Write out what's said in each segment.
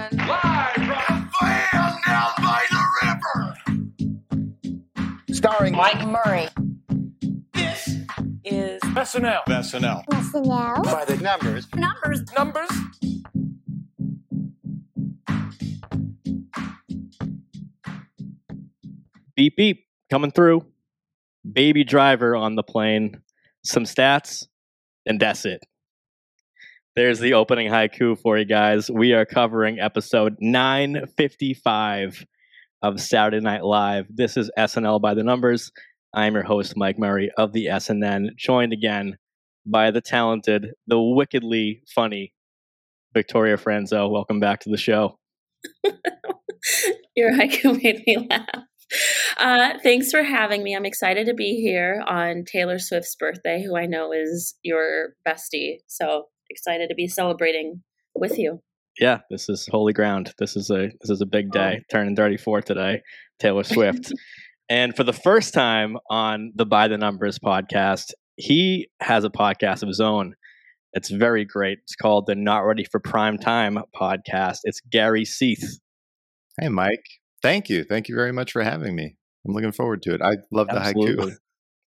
coming live from Van down by the river. Starring Mike Murray. This Is SNL. SNL. SNL. by the numbers. numbers. Numbers. beep beep coming through baby driver on the plane some stats and that's it there's the opening haiku for you guys we are covering episode 955 of saturday night live this is snl by the numbers i'm your host mike murray of the snn joined again by the talented the wickedly funny victoria franso welcome back to the show Your haiku made me laugh. Uh, thanks for having me. I'm excited to be here on Taylor Swift's birthday, who I know is your bestie. So excited to be celebrating with you. yeah, this is holy ground. This is a this is a big day. Um, Turning 34 today, Taylor Swift. and for the first time on the By the Numbers podcast, he has a podcast of his own. It's very great. It's called the Not Ready for Prime Time podcast. It's Gary Seith. Hey, Mike. Thank you. Thank you very much for having me. I'm looking forward to it. I love the Absolutely. haiku.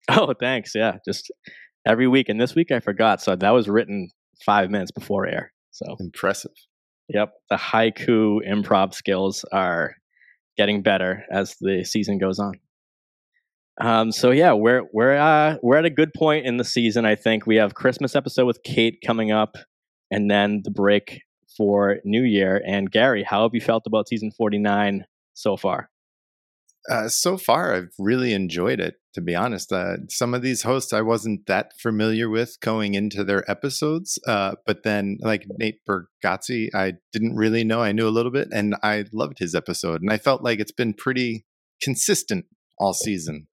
Oh, thanks. Yeah, just every week. And this week I forgot, so that was written five minutes before air. So Impressive. Yep, the haiku improv skills are getting better as the season goes on. Um, so yeah, we're we're uh, we're at a good point in the season. I think we have Christmas episode with Kate coming up, and then the break for New Year. And Gary, how have you felt about season forty nine so far? Uh, so far, I've really enjoyed it, to be honest. Uh, some of these hosts I wasn't that familiar with going into their episodes, uh, but then, like Nate Bargatze, I didn't really know. I knew a little bit, and I loved his episode. And I felt like it's been pretty consistent all season.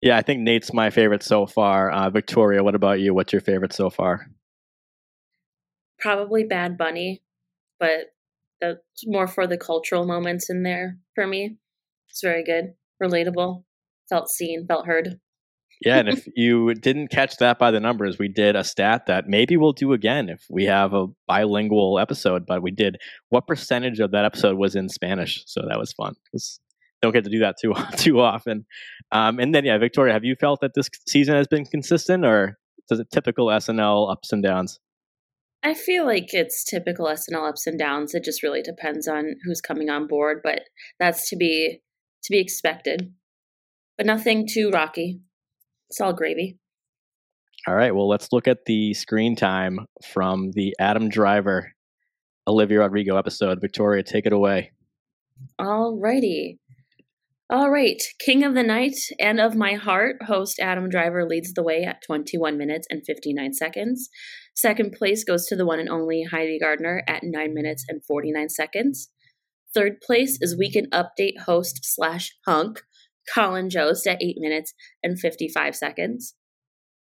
Yeah, I think Nate's my favorite so far. Uh, Victoria, what about you? What's your favorite so far? Probably Bad Bunny, but that's more for the cultural moments in there for me. It's very good, relatable, felt seen, felt heard. Yeah, and if you didn't catch that by the numbers, we did a stat that maybe we'll do again if we have a bilingual episode. But we did what percentage of that episode was in Spanish, so that was fun. 'cause don't get to do that too too often. Um, and then, yeah, Victoria, have you felt that this season has been consistent, or is it typical SNL ups and downs? I feel like it's typical SNL ups and downs. It just really depends on who's coming on board, but that's to be to be expected. But nothing too rocky. It's all gravy. All right, well, let's look at the screen time from the Adam Driver, Olivia Rodrigo episode. Victoria, take it away. All righty. All right. King of the Night and of My Heart, host Adam Driver leads the way at 21 minutes and 59 seconds. Second place goes to the one and only Heidi Gardner at 9 minutes and 49 seconds. Third place is Weekend Update host slash hunk, Colin Jost at 8 minutes and 55 seconds.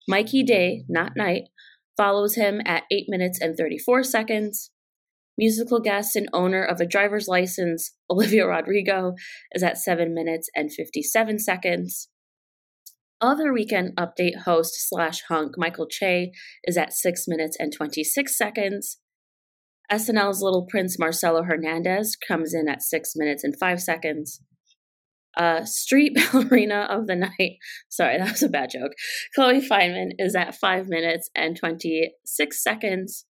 Mikey Day, not Night, follows him at 8 minutes and 34 seconds. Musical guest and owner of a driver's license, Olivia Rodrigo, is at 7 minutes and 57 seconds. Other weekend update host slash hunk, Michael Che, is at 6 minutes and 26 seconds. SNL's Little Prince Marcelo Hernandez comes in at 6 minutes and 5 seconds. Uh, street ballerina of the night. Sorry, that was a bad joke. Chloe Fineman is at 5 minutes and 26 seconds.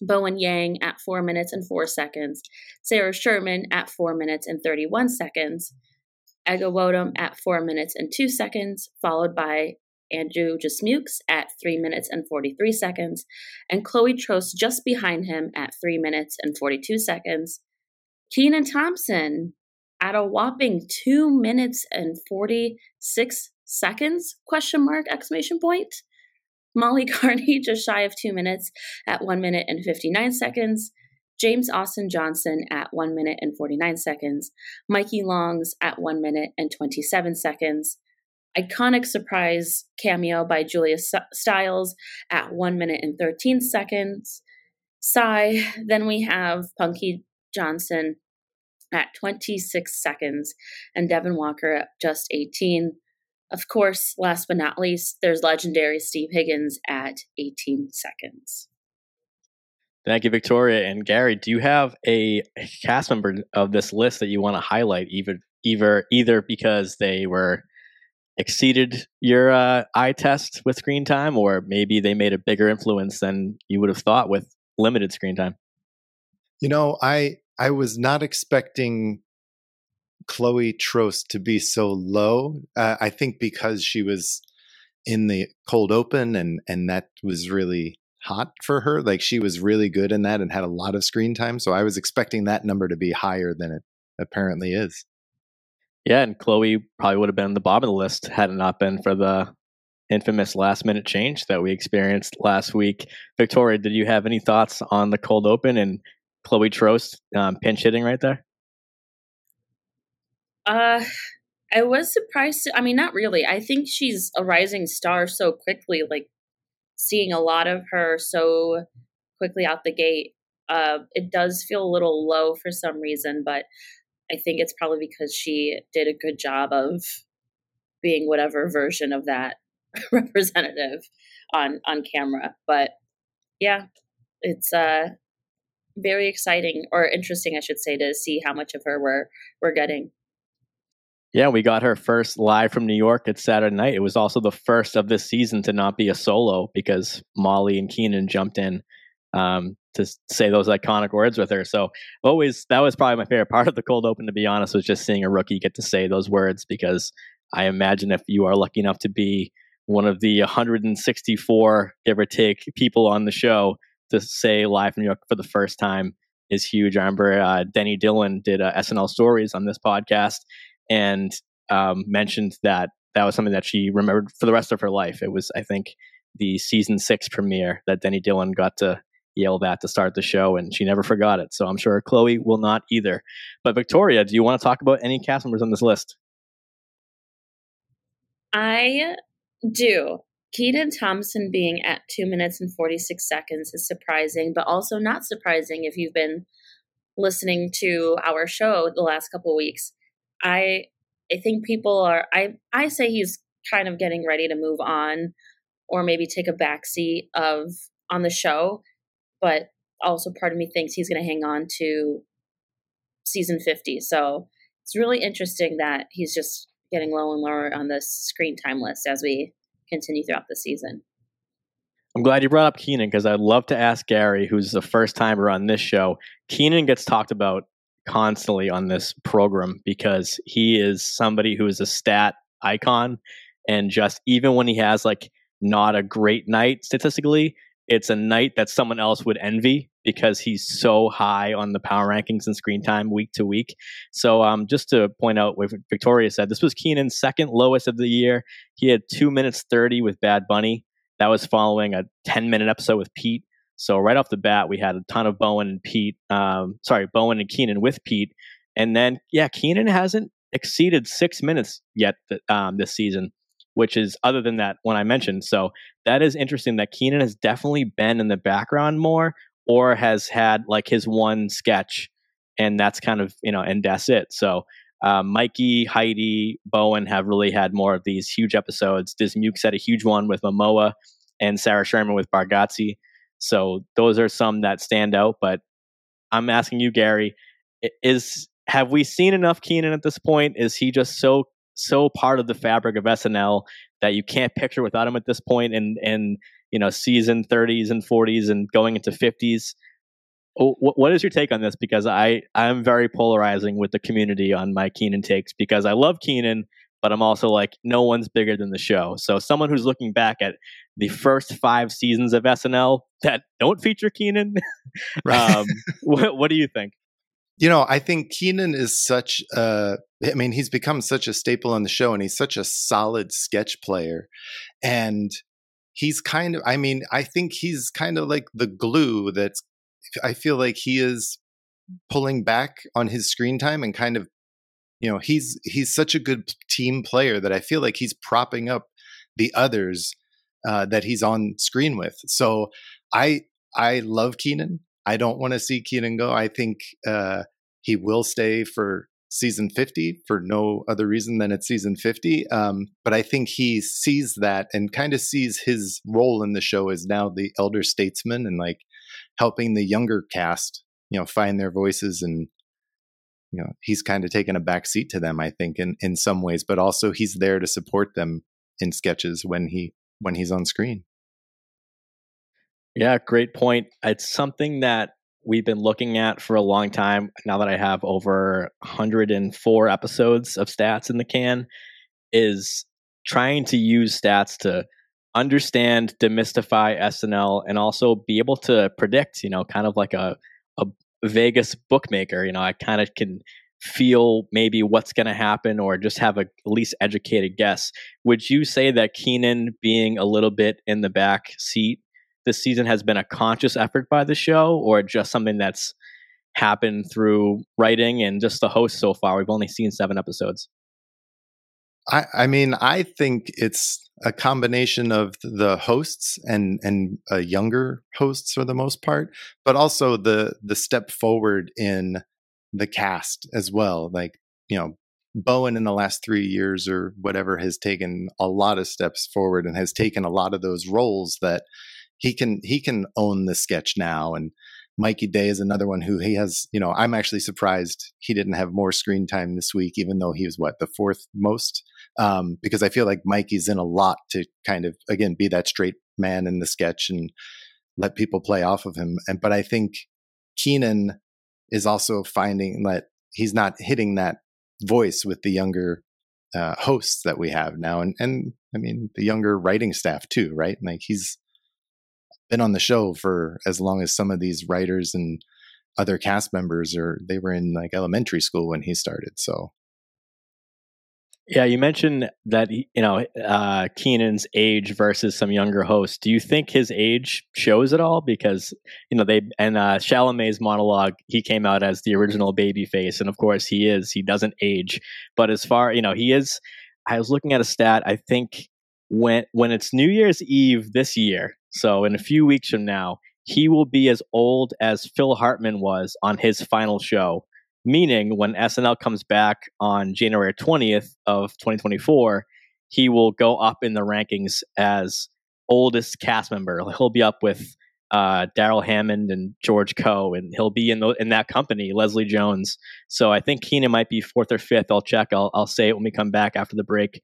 Bowen Yang at 4 minutes and 4 seconds. Sarah Sherman at 4 minutes and 31 seconds. Ego Nwodim at 4 minutes and 2 seconds, followed by Andrew Dismukes at 3 minutes and 43 seconds, and Chloe Troast just behind him at 3 minutes and 42 seconds. Kenan Thompson at a whopping 2 minutes and 46 seconds question mark exclamation point. Molly Kearney just shy of two minutes at 1 minute and 59 seconds. James austin johnson at 1 minute and 49 seconds. Mikey longs at 1 minute and 27 seconds. Iconic surprise cameo by julia stiles at 1 minute and 13 seconds. Sigh. Then we have punky johnson at 26 seconds and devin walker at just 18 of course, last but not least, there's legendary Steve Higgins at 18 seconds. Thank you, Victoria and Gary. Do you have a cast member of this list that you want to highlight, either either either because they were exceeded your uh, eye test with screen time, or maybe they made a bigger influence than you would have thought with limited screen time? You know, I I was not expecting Chloe Troast to be so low. Uh, I think because she was in the cold open and and that was really hot for her. Like she was really good in that and had a lot of screen time. So I was expecting that number to be higher than it apparently is. Yeah, and Chloe probably would have been the bottom of the list had it not been for the infamous last minute change that we experienced last week. Victoria, did you have any thoughts on the cold open and Chloe Troast um, pinch hitting right there? Uh, I was surprised. To, I mean, not really. I think she's a rising star so quickly. Like seeing a lot of her so quickly out the gate. Uh, it does feel a little low for some reason, but I think it's probably because she did a good job of being whatever version of that representative on on camera. But yeah, it's uh very exciting or interesting, I should say, to see how much of her we're we're getting. Yeah, we got her first live from New York at Saturday night. It was also the first of this season to not be a solo because Molly and Kenan jumped in um, to say those iconic words with her. So always that was probably my favorite part of the cold open. To be honest, was just seeing a rookie get to say those words because I imagine if you are lucky enough to be one of the 164 give or take people on the show to say live from New York for the first time is huge. I remember uh, Denny Dillon did uh, SNL stories on this podcast and um, mentioned that that was something that she remembered for the rest of her life. It was, I think, the season six premiere that Denny Dillon got to yell that to start the show, and she never forgot it. So I'm sure Chloe will not either. But Victoria, do you want to talk about any cast members on this list? I do. Kenan Thompson being at two minutes and 46 seconds is surprising, but also not surprising if you've been listening to our show the last couple weeks. I I think people are I I say he's kind of getting ready to move on or maybe take a backseat of on the show, but also part of me thinks he's going to hang on to season 50. So it's really interesting that he's just getting lower and lower on the screen time list as we continue throughout the season. I'm glad you brought up Kenan because I'd love to ask Gary, who's the first timer on this show. Kenan gets talked about constantly on this program because he is somebody who is a stat icon. And just even when he has like not a great night statistically, it's a night that someone else would envy because he's so high on the power rankings and screen time week to week. So, um, just to point out what Victoria said, this was Kenan's second lowest of the year. He had two minutes 30 with Bad Bunny. That was following a 10 minute episode with Pete. So right off the bat, we had a ton of Bowen and Pete. Um, sorry, Bowen and Kenan with Pete, and then yeah, Kenan hasn't exceeded six minutes yet um, this season, which is other than that one I mentioned. So that is interesting that Kenan has definitely been in the background more, or has had like his one sketch, and that's kind of you know, and that's it. So. Uh, Mikey, Heidi, Bowen have really had more of these huge episodes. Dismuke had a huge one with Momoa and Sarah Sherman with Bargatze. So those are some that stand out. But I'm asking you, Gary, is have we seen enough Kenan at this point? Is he just so so part of the fabric of SNL that you can't picture without him at this point in in you know season 30s and 40s and going into 50s? what is your take on this? Because I I'm very polarizing with the community on my kenan takes because I love kenan but I'm also like, no one's bigger than the show. So someone who's looking back at the first five seasons of SNL that don't feature Kenan, um, what, what do you think? You know, I think Kenan is such a, I mean, he's become such a staple on the show and he's such a solid sketch player. And he's kind of, I mean, I think he's kind of like the glue that's, I feel like he is pulling back on his screen time and kind of you know he's he's such a good team player that I feel like he's propping up the others uh, that he's on screen with. So I I love Kenan. I don't want to see Kenan go. I think uh, he will stay for season 50 for no other reason than it's season 50. Um, but I think he sees that and kind of sees his role in the show as now the elder statesman and like helping the younger cast, you know, find their voices and you know, he's kind of taken a back seat to them, I think, in, in some ways, but also he's there to support them in sketches when he when he's on screen. Yeah, great point. It's something that we've been looking at for a long time. Now that I have over 104 episodes of stats in the can, is trying to use stats to understand, demystify SNL, and also be able to predict. You know, kind of like a a Vegas bookmaker. You know, I kind of can feel maybe what's going to happen or just have a at least educated guess. Would you say that Kenan being a little bit in the back seat this season has been a conscious effort by the show or just something that's happened through writing and just the host so far? We've only seen seven episodes. I, I mean, I think it's a combination of the hosts and and uh, younger hosts for the most part, but also the the step forward in the cast as well. Like you know, Bowen in the last three years or whatever has taken a lot of steps forward and has taken a lot of those roles that he can he can own the sketch now and Mikey Day is another one who he has, you know, I'm actually surprised he didn't have more screen time this week, even though he was what, the fourth most? Um, because I feel like Mikey's in a lot to kind of, again, be that straight man in the sketch and let people play off of him. And, but I think Kenan is also finding that he's not hitting that voice with the younger uh, hosts that we have now. And, and I mean, the younger writing staff too, right? Like he's, been on the show for as long as some of these writers and other cast members or they were in like elementary school when he started so. Yeah you mentioned that you know uh kenan's age versus some younger hosts. Do you think his age shows at all? Because you know they and uh chalamet's monologue he came out as the original baby face and of course he is. He doesn't age. But as far you know he is i was looking at a stat i think when when it's new year's eve this year so in a few weeks from now, he will be as old as Phil Hartman was on his final show. Meaning, when SNL comes back on January 20th of 2024, he will go up in the rankings as oldest cast member. He'll be up with uh, Darrell Hammond and George Coe, and he'll be in the, in that company, Leslie Jones. So I think Kenan might be fourth or fifth. I'll check. I'll I'll say it when we come back after the break,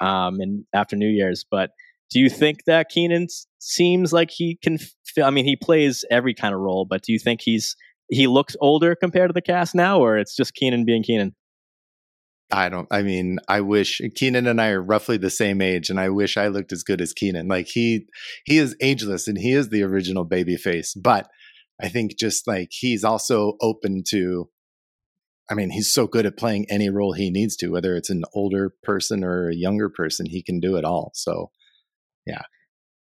um, and after New Year's. But do you think that Kenan seems like he can? I mean, he plays every kind of role, but do you think he's he looks older compared to the cast now, or it's just Kenan being Kenan? I don't. I mean, I wish Kenan and I are roughly the same age, and I wish I looked as good as Kenan. Like he, he is ageless, and he is the original baby face. But I think just like he's also open to. I mean, he's so good at playing any role he needs to, whether it's an older person or a younger person, he can do it all. So yeah.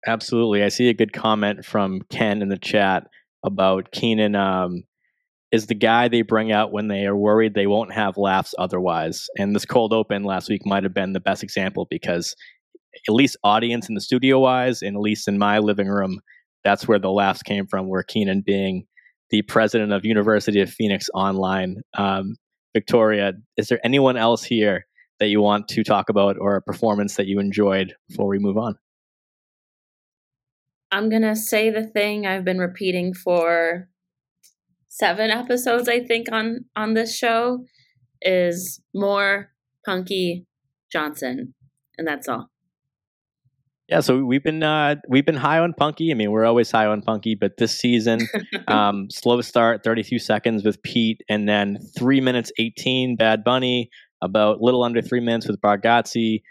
Absolutely. I see a good comment from Ken in the chat about Kenan um, is the guy they bring out when they are worried they won't have laughs otherwise. And this cold open last week might have been the best example because at least audience in the studio wise, and at least in my living room, that's where the laughs came from, where Kenan being the president of University of Phoenix Online. Um, Victoria, is there anyone else here that you want to talk about or a performance that you enjoyed before we move on? I'm going to say the thing I've been repeating for seven episodes, I think, on, on this show is more Punky Johnson. And that's all. Yeah, so we've been uh, we've been high on Punky. I mean, we're always high on Punky, but this season, um, slow start, thirty two seconds with Pete, and then three minutes eighteen, Bad Bunny, about little under three minutes with Bargatze,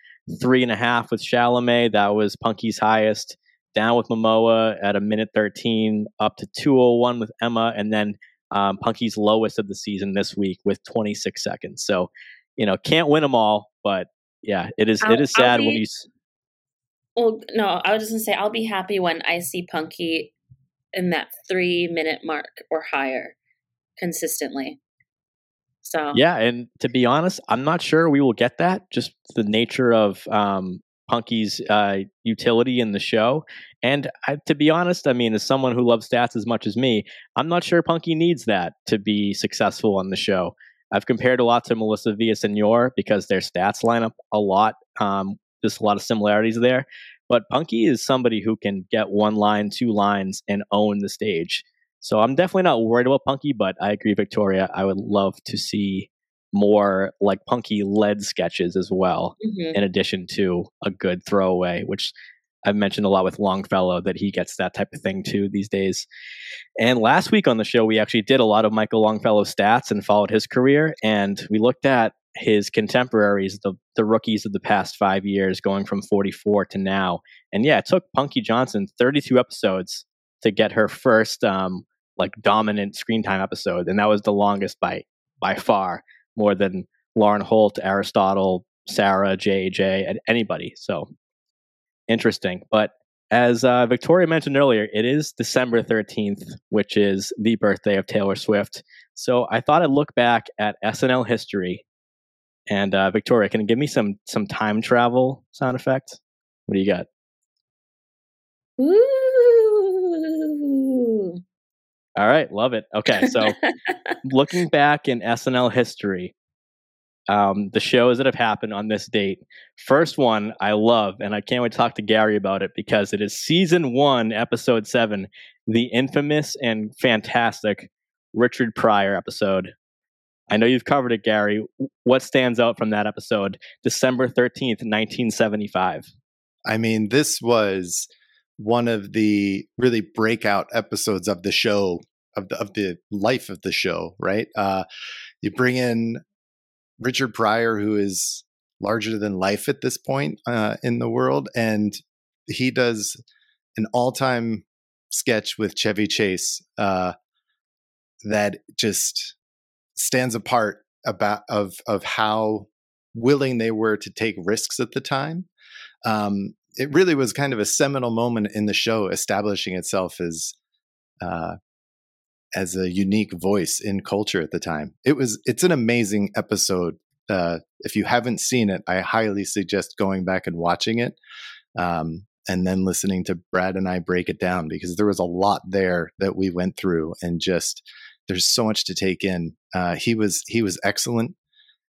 three and a half with Chalamet. That was Punky's highest down with Momoa at a minute 13, up to 201 with Emma, and then um, Punky's lowest of the season this week with 26 seconds. So, you know, can't win them all, but yeah, it is, I'll, it is sad be, when you. Well, no, I was just gonna say I'll be happy when I see Punky in that three minute mark or higher consistently. So yeah, and to be honest, I'm not sure we will get that. Just the nature of um, Punky's uh, utility in the show. And I, to be honest, I mean, as someone who loves stats as much as me, I'm not sure Punky needs that to be successful on the show. I've compared a lot to Melissa Villasenor because their stats line up a lot. Um, there's a lot of similarities there. But Punky is somebody who can get one line, two lines, and own the stage. So I'm definitely not worried about Punky, but I agree, Victoria. I would love to see more like Punky lead sketches as well, Mhm. in addition to a good throwaway, which I've mentioned a lot with Longfellow that he gets that type of thing too these days. And last week on the show, we actually did a lot of Michael Longfellow stats and followed his career. And we looked at his contemporaries, the, the rookies of the past five years, going from 44 to now. And yeah, it took Punky Johnson 32 episodes to get her first um, like dominant screen time episode. And that was the longest by by far, more than Lauren Holt, Aristotle, Sarah, JJ, and anybody. So interesting. But as uh, Victoria mentioned earlier, it is December 13th, which is the birthday of Taylor Swift. So I thought I'd look back at SNL history. And uh, Victoria, can you give me some some time travel sound effect? What do you got? Ooh. All right, love it. Okay, so looking back in SNL history, um, the shows that have happened on this date. First one I love, and I can't wait to talk to Gary about it because it is season one, episode seven, the infamous and fantastic Richard Pryor episode. I know you've covered it, Gary. What stands out from that episode? December 13th, 1975. I mean, this was one of the really breakout episodes of the show of the of the life of the show, right? Uh, you bring in Richard Pryor, who is larger than life at this point uh, in the world, and he does an all-time sketch with Chevy Chase uh, that just stands apart about of of how willing they were to take risks at the time. Um, it really was kind of a seminal moment in the show, establishing itself as uh, as a unique voice in culture at the time. It was it's an amazing episode. Uh, if you haven't seen it, I highly suggest going back and watching it, um, and then listening to Brad and I break it down because there was a lot there that we went through, and just there's so much to take in. Uh, he was he was excellent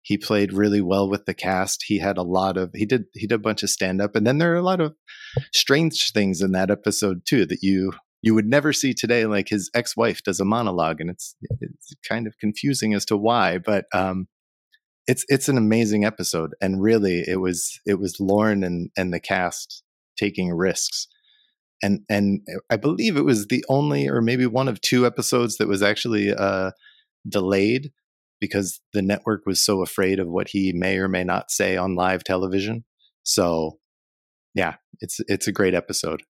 he played really well with the cast. He had a lot of he did he did a bunch of stand up and then there are a lot of strange things in that episode too that you you would never see today like his ex-wife does a monologue and it's it's kind of confusing as to why but um it's it's an amazing episode and really it was it was Lorne and and the cast taking risks. And and I believe it was the only or maybe one of two episodes that was actually uh delayed because the network was so afraid of what he may or may not say on live television. So, yeah, it's it's a great episode.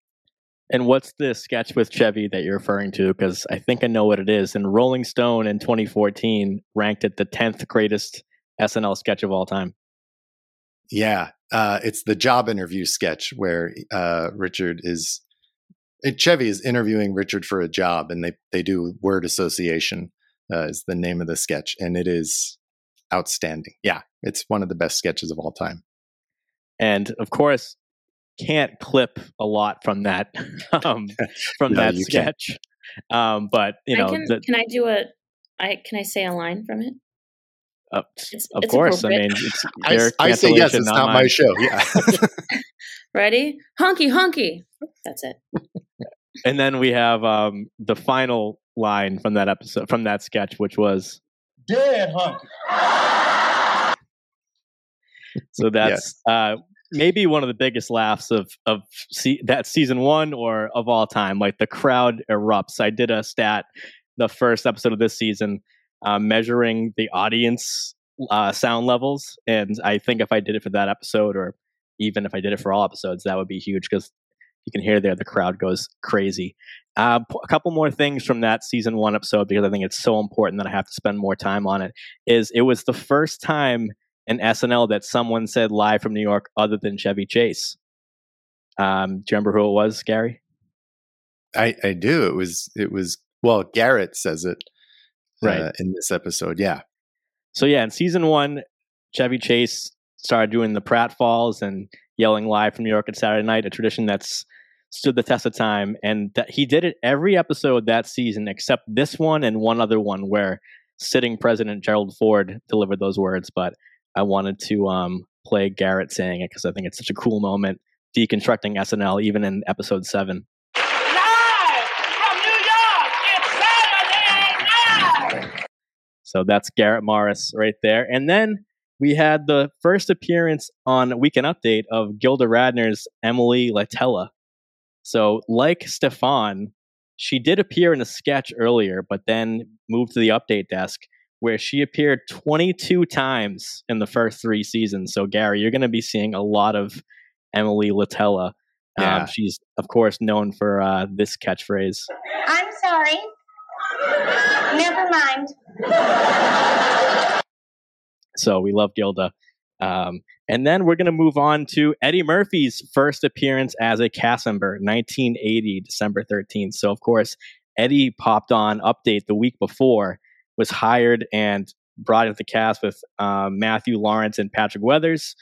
And what's the sketch with Chevy that you're referring to? Because I think I know what it is. And Rolling Stone in 2014 ranked it the 10th greatest SNL sketch of all time. Yeah, uh, it's the job interview sketch where uh, Richard is Chevy is interviewing Richard for a job, and they they do word association uh, is the name of the sketch, and it is outstanding. Yeah, it's one of the best sketches of all time. And of course, can't clip a lot from that um, from No, that sketch. Um, but you I know, can, the, can I do a? I can I say a line from it? uh, It's, of it's course, I mean, it's I, I say yes. It's not my show. Yeah. Ready? Honky, honky. That's it. And then we have um, the final line from that episode, from that sketch, which was Dead hunky. so that's uh, maybe one of the biggest laughs of of se- that season one or of all time. Like the crowd erupts. I did a stat the first episode of this season, uh, measuring the audience uh, sound levels, and I think if I did it for that episode, or even if I did it for all episodes, that would be huge because you can hear there the crowd goes crazy. Uh, a couple more things from that season one episode because I think it's so important that I have to spend more time on it. Is it was the first time in SNL that someone said live from New York other than Chevy Chase. Um, do you remember who it was, Gary? I, I do. It was it was well, Garrett says it Right. uh, in this episode. Yeah. So yeah, in season one, Chevy Chase started doing the pratfalls and yelling live from New York at Saturday night, a tradition that's stood the test of time. And that he did it every episode that season, except this one and one other one, where sitting President Gerald Ford delivered those words, but I wanted to um, play Garrett saying it because I think it's such a cool moment deconstructing SNL, even in episode seven. Live from New York, it's Saturday Night! So that's Garrett Morris right there. And then we had the first appearance on Weekend Update of Gilda Radner's Emily Litella. So, like Stefan, she did appear in a sketch earlier, but then moved to the update desk where she appeared 22 times in the first three seasons. So, Gary, you're going to be seeing a lot of Emily Litella. Yeah. Um, she's, of course, known for uh, this catchphrase. I'm sorry. Never mind. So we love Gilda. Um, and then we're going to move on to Eddie Murphy's first appearance as a cast member, 1980, December 13th. So, of course, Eddie popped on Update the week before, was hired and brought into the cast with um, Matthew Laurance and Patrick Weathers.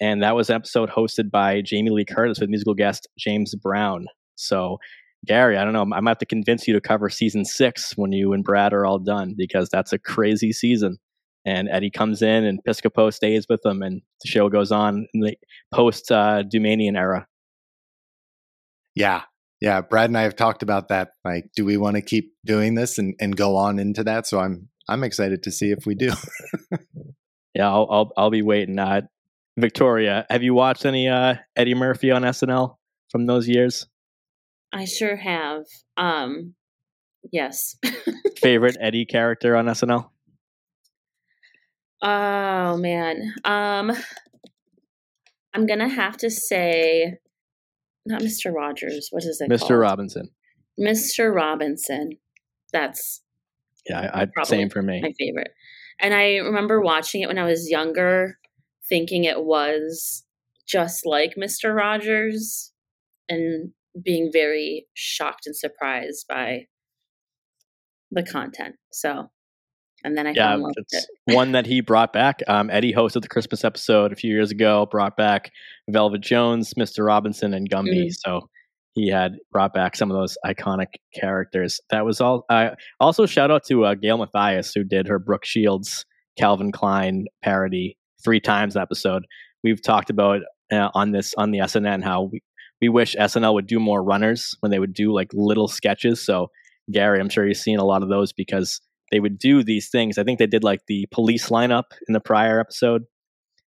And that was an episode hosted by Jamie Lee Curtis with musical guest James Brown. So, Gary, I don't know. I might have to convince you to cover season six when you and Brad are all done because that's a crazy season and Eddie comes in and Piscopo stays with them and the show goes on in the post uh, Doumanian era. Yeah. Yeah. Brad and I have talked about that. Like, do we want to keep doing this and, and go on into that? So I'm I'm excited to see if we do. Yeah, I'll I'll, I'll be waiting. Uh, Victoria, have you watched any uh, Eddie Murphy on SNL from those years? I sure have. Um, yes. Favorite Eddie character on SNL? Oh man. Um, I'm gonna have to say, not Mr. Rogers. What is it? Mr. called? Robinson. Mr. Robinson. That's Yeah, I, I, same for me. my favorite. And I remember watching it when I was younger, thinking it was just like Mr. Rogers and being very shocked and surprised by the content. So, and then I yeah, it's it. one that he brought back. Um, Eddie hosted the Christmas episode a few years ago, brought back Velvet Jones, Mr. Robinson, and Gumby. Mm. So he had brought back some of those iconic characters. That was all. Uh, also, shout out to uh, Gail Matthius, who did her Brooke Shields Calvin Klein parody three times episode. We've talked about uh, on this on the SNN how we, we wish SNL would do more runners when they would do like little sketches. So Gary, I'm sure you've seen a lot of those because they would do these things. I think they did like the police lineup in the prior episode,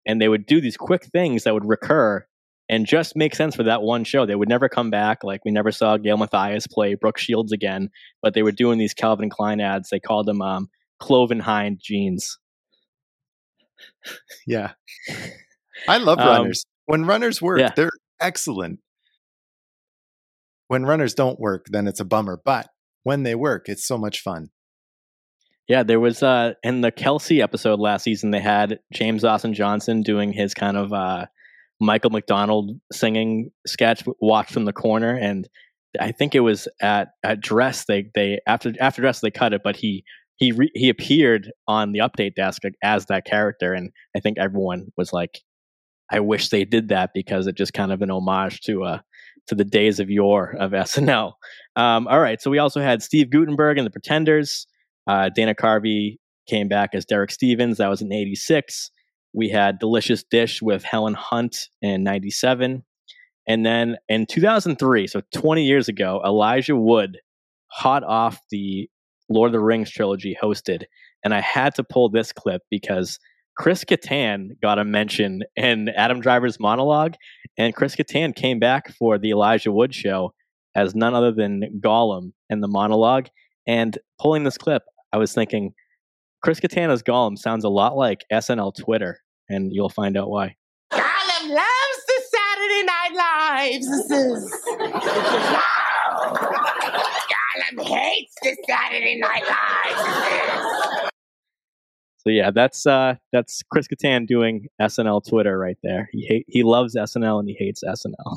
and they would do these quick things that would recur and just make sense for that one show. They would never come back. Like we never saw Gail Matthius play Brooke Shields again, but they were doing these Calvin Klein ads. They called them um, Cloven Hind jeans. yeah. I love Um, runners. When runners work, yeah. they're excellent. When runners don't work, then it's a bummer. But when they work, it's so much fun. Yeah, there was uh in the Kelce episode last season they had James Austin Johnson doing his kind of uh Michael McDonald singing sketch watch from the corner and I think it was at at dress they they after after dress they cut it but he he re, he appeared on the update desk as that character and I think everyone was like I wish they did that because it just kind of an homage to uh to the days of yore of SNL. Um, all right, so we also had Steve Guttenberg and the Pretenders. Uh, Dana Carvey came back as Derek Stevens. That was in '86. We had Delicious Dish with Helen Hunt in '97, and then in 2003, so 20 years ago, Elijah Wood, hot off the Lord of the Rings trilogy, hosted. And I had to pull this clip because Chris Kattan got a mention in Adam Driver's monologue, and Chris Kattan came back for the Elijah Wood show as none other than Gollum in the monologue. And pulling this clip, I was thinking, Chris Kattan as Gollum sounds a lot like SNL Twitter, and you'll find out why. Gollum loves the Saturday Night Lives. This is. Gollum hates the Saturday Night Lives. So yeah, that's uh, that's Chris Kattan doing SNL Twitter right there. He hate, he loves SNL and he hates SNL.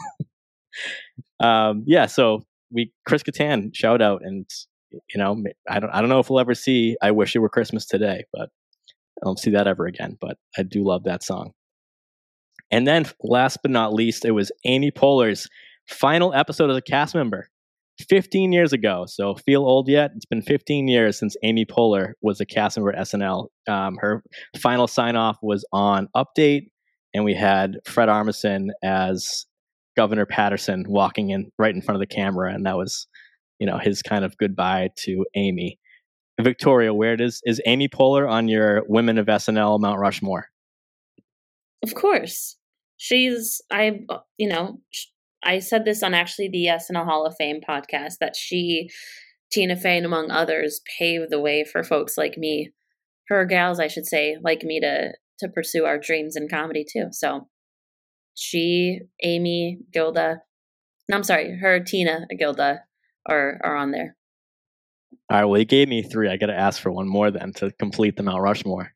um, yeah, so we Chris Kattan shout out, and you know I don't I don't know if we'll ever see I wish it were Christmas today, but I don't see that ever again. But I do love that song. And then last but not least, it was Amy Poehler's final episode as a cast member. 15 years ago. So feel old yet? It's been 15 years since Amy Poehler was a cast member at SNL. Um, her final sign off was on Update, and we had Fred Armisen as Governor Paterson walking in right in front of the camera, and that was, you know, his kind of goodbye to Amy. Victoria, where does is Amy Poehler on your Women of SNL Mount Rushmore? Of course. She's, I, uh, you know, I said this on actually the SNL Hall of Fame podcast that she, Tina Fey, and among others, paved the way for folks like me, for gals, I should say, like me to to pursue our dreams in comedy too. So she, Amy, Gilda, no, I'm sorry, her, Tina, Gilda are are on there. All right, well, he gave me three. I got to ask for one more then to complete the Mount Rushmore.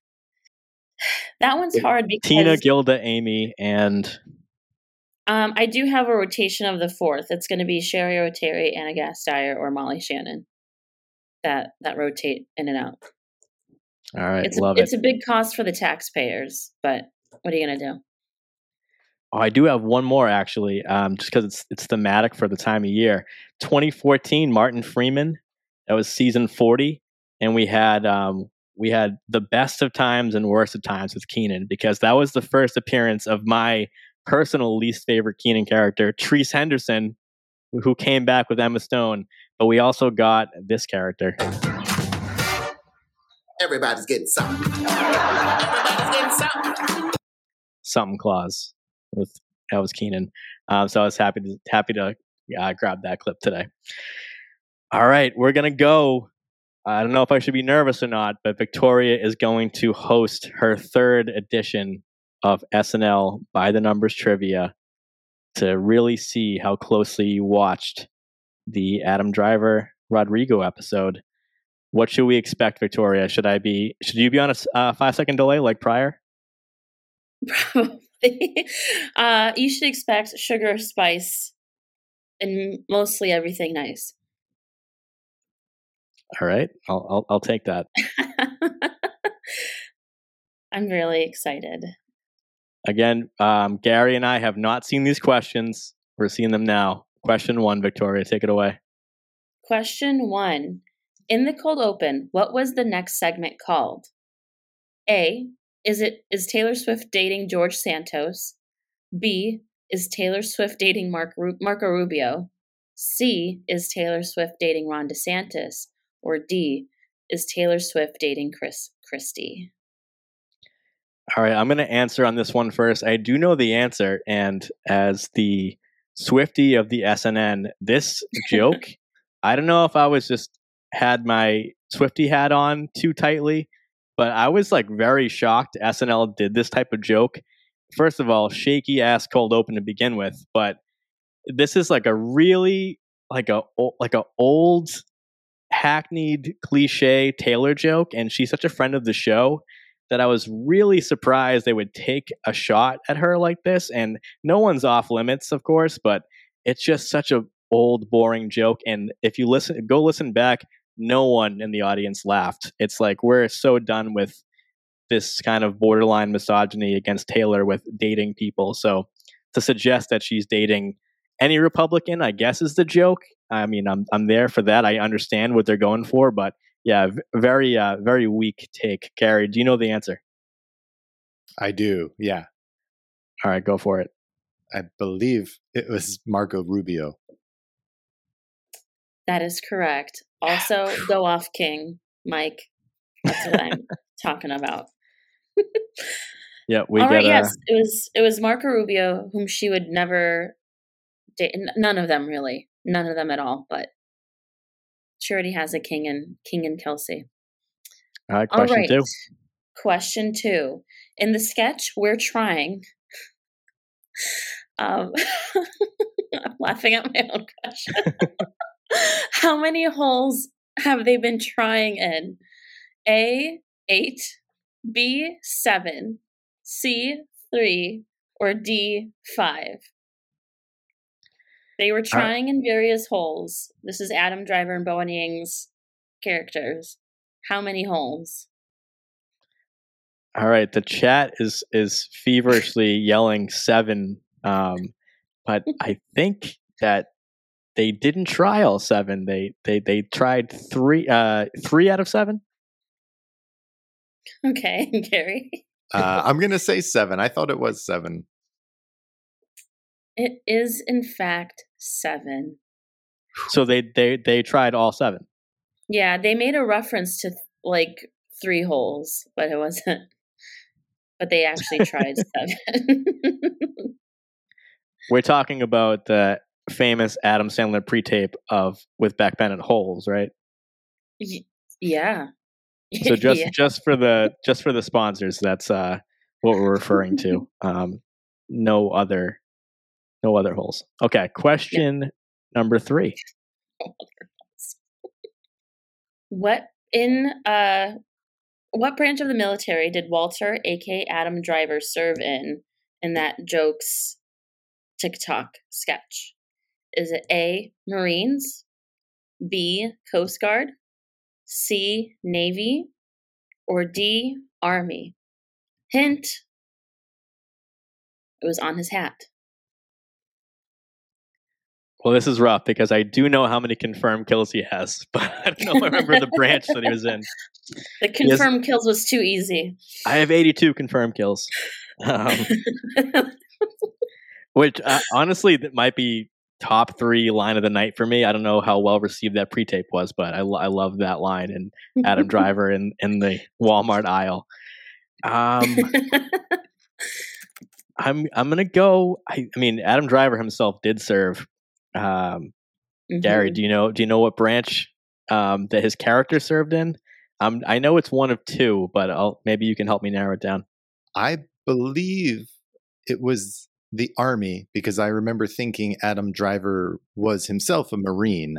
That one's hard because Tina, Gilda, Amy, and um, I do have a rotation of the fourth. It's going to be Cheri Oteri, Anna Gasteyer, or Molly Shannon. That that rotate in and out. all right, It's love a, it. it's a big cost for the taxpayers, but what are you going to do? Oh, I do have one more actually, um, just because it's it's thematic for the time of year. 2014, Martin Freeman. That was season 40, and we had um, we had the best of times and worst of times with Kenan because that was the first appearance of my personal least favorite Kenan character, Treese Henderson, who- came back with Emma Stone. But we also got this character. Everybody's getting something. Everybody's getting something. something clause with that was Kenan. Um, so I was happy to happy to uh, grab that clip today. All right, we're gonna go. I don't know if I should be nervous or not, but Victoria is going to host her third edition of SNL by the Numbers trivia to really see how closely you watched the Adam Driver Rodrigo episode. What should we expect, Victoria? Should I be? Should you be on a uh, five second delay like prior? Uh, you should expect sugar, spice, and mostly everything nice. All right, I'll I'll, I'll take that. I'm really excited. Again, um, Gary and I have not seen these questions. We're seeing them now. Question one, Victoria, take it away. Question one. In the cold open, what was the next segment called? A. Is it is Taylor Swift dating George Santos? B. Is Taylor Swift dating Mark Ru- Marco Rubio? C. Is Taylor Swift dating Ron DeSantis? Or D. Is Taylor Swift dating Chris Christie? All right, I'm going to answer on this one first. I do know the answer, and as the Swifty of the SNN, this joke, I don't know if I was just had my Swifty hat on too tightly, but I was like very shocked SNL did this type of joke. First of all, shaky ass cold open to begin with, but this is like a really like a like a old hackneyed cliche Taylor joke, and she's such a friend of the show that I was really surprised they would take a shot at her like this. And no one's off limits, of course, but it's just such a old, boring joke. And if you listen, go listen back, no one in the audience laughed. It's like we're so done with this kind of borderline misogyny against Taylor with dating people. So to suggest that she's dating any Republican, I guess, is the joke. I mean, I'm I'm there for that. I understand what they're going for, but yeah, very uh, very weak take. Gary, do you know the answer? I do. Yeah. All right, go for it. I believe it was Marco Rubio. That is correct. Also, go off King, Mike. That's what I'm talking about. Yeah, we All right, uh, yes, it was it was Marco Rubio, whom she would never date. None of them really, none of them at all. But she already has a king and king and Kelce. all right. Question right, two. question two. In the sketch, we're trying. Um, I'm laughing at my own question. How many holes have they been trying in? A eight, B seven, C three, or D five? They were trying in various holes. This is Adam Driver and Bowen Yang's characters. How many holes? All right, the chat is is feverishly yelling seven, um, but I think that they didn't try all seven. They they they tried three uh three out of seven. Okay, Gary. Uh, I'm gonna say seven. I thought it was seven. It is in fact seven. So they they they tried all seven. Yeah, they made a reference to like three holes, but it wasn't. But they actually tried seven. We're talking about the famous Adam Sandler pre-tape of with Beck Bennett holes, right? Y- yeah. So just Yeah. just for the just for the sponsors, that's uh what we're referring to. Um, no other no other holes. Okay, question number three. What in uh what branch of the military did Walter, aka Adam Driver, serve in in that jokes TikTok sketch? Is it A Marines, B Coast Guard, C Navy, or D Army? Hint. It was on his hat. Well, this is rough because I do know how many confirmed kills he has, but I don't know if I remember the branch that he was in. The confirmed kills was too easy. I have 82 confirmed kills, um, which uh, honestly that might be top three line of the night for me. I don't know how well received that pre-tape was, but I, I love that line and Adam Driver in in the Walmart aisle. Um, I'm I'm gonna go. I, I mean, Adam Driver himself did serve. Um, Gary, Mhm. do you know do you know what branch um, that his character served in? Um, I know it's one of two, but I'll, maybe you can help me narrow it down. I believe it was the army because I remember thinking Adam Driver was himself a Marine,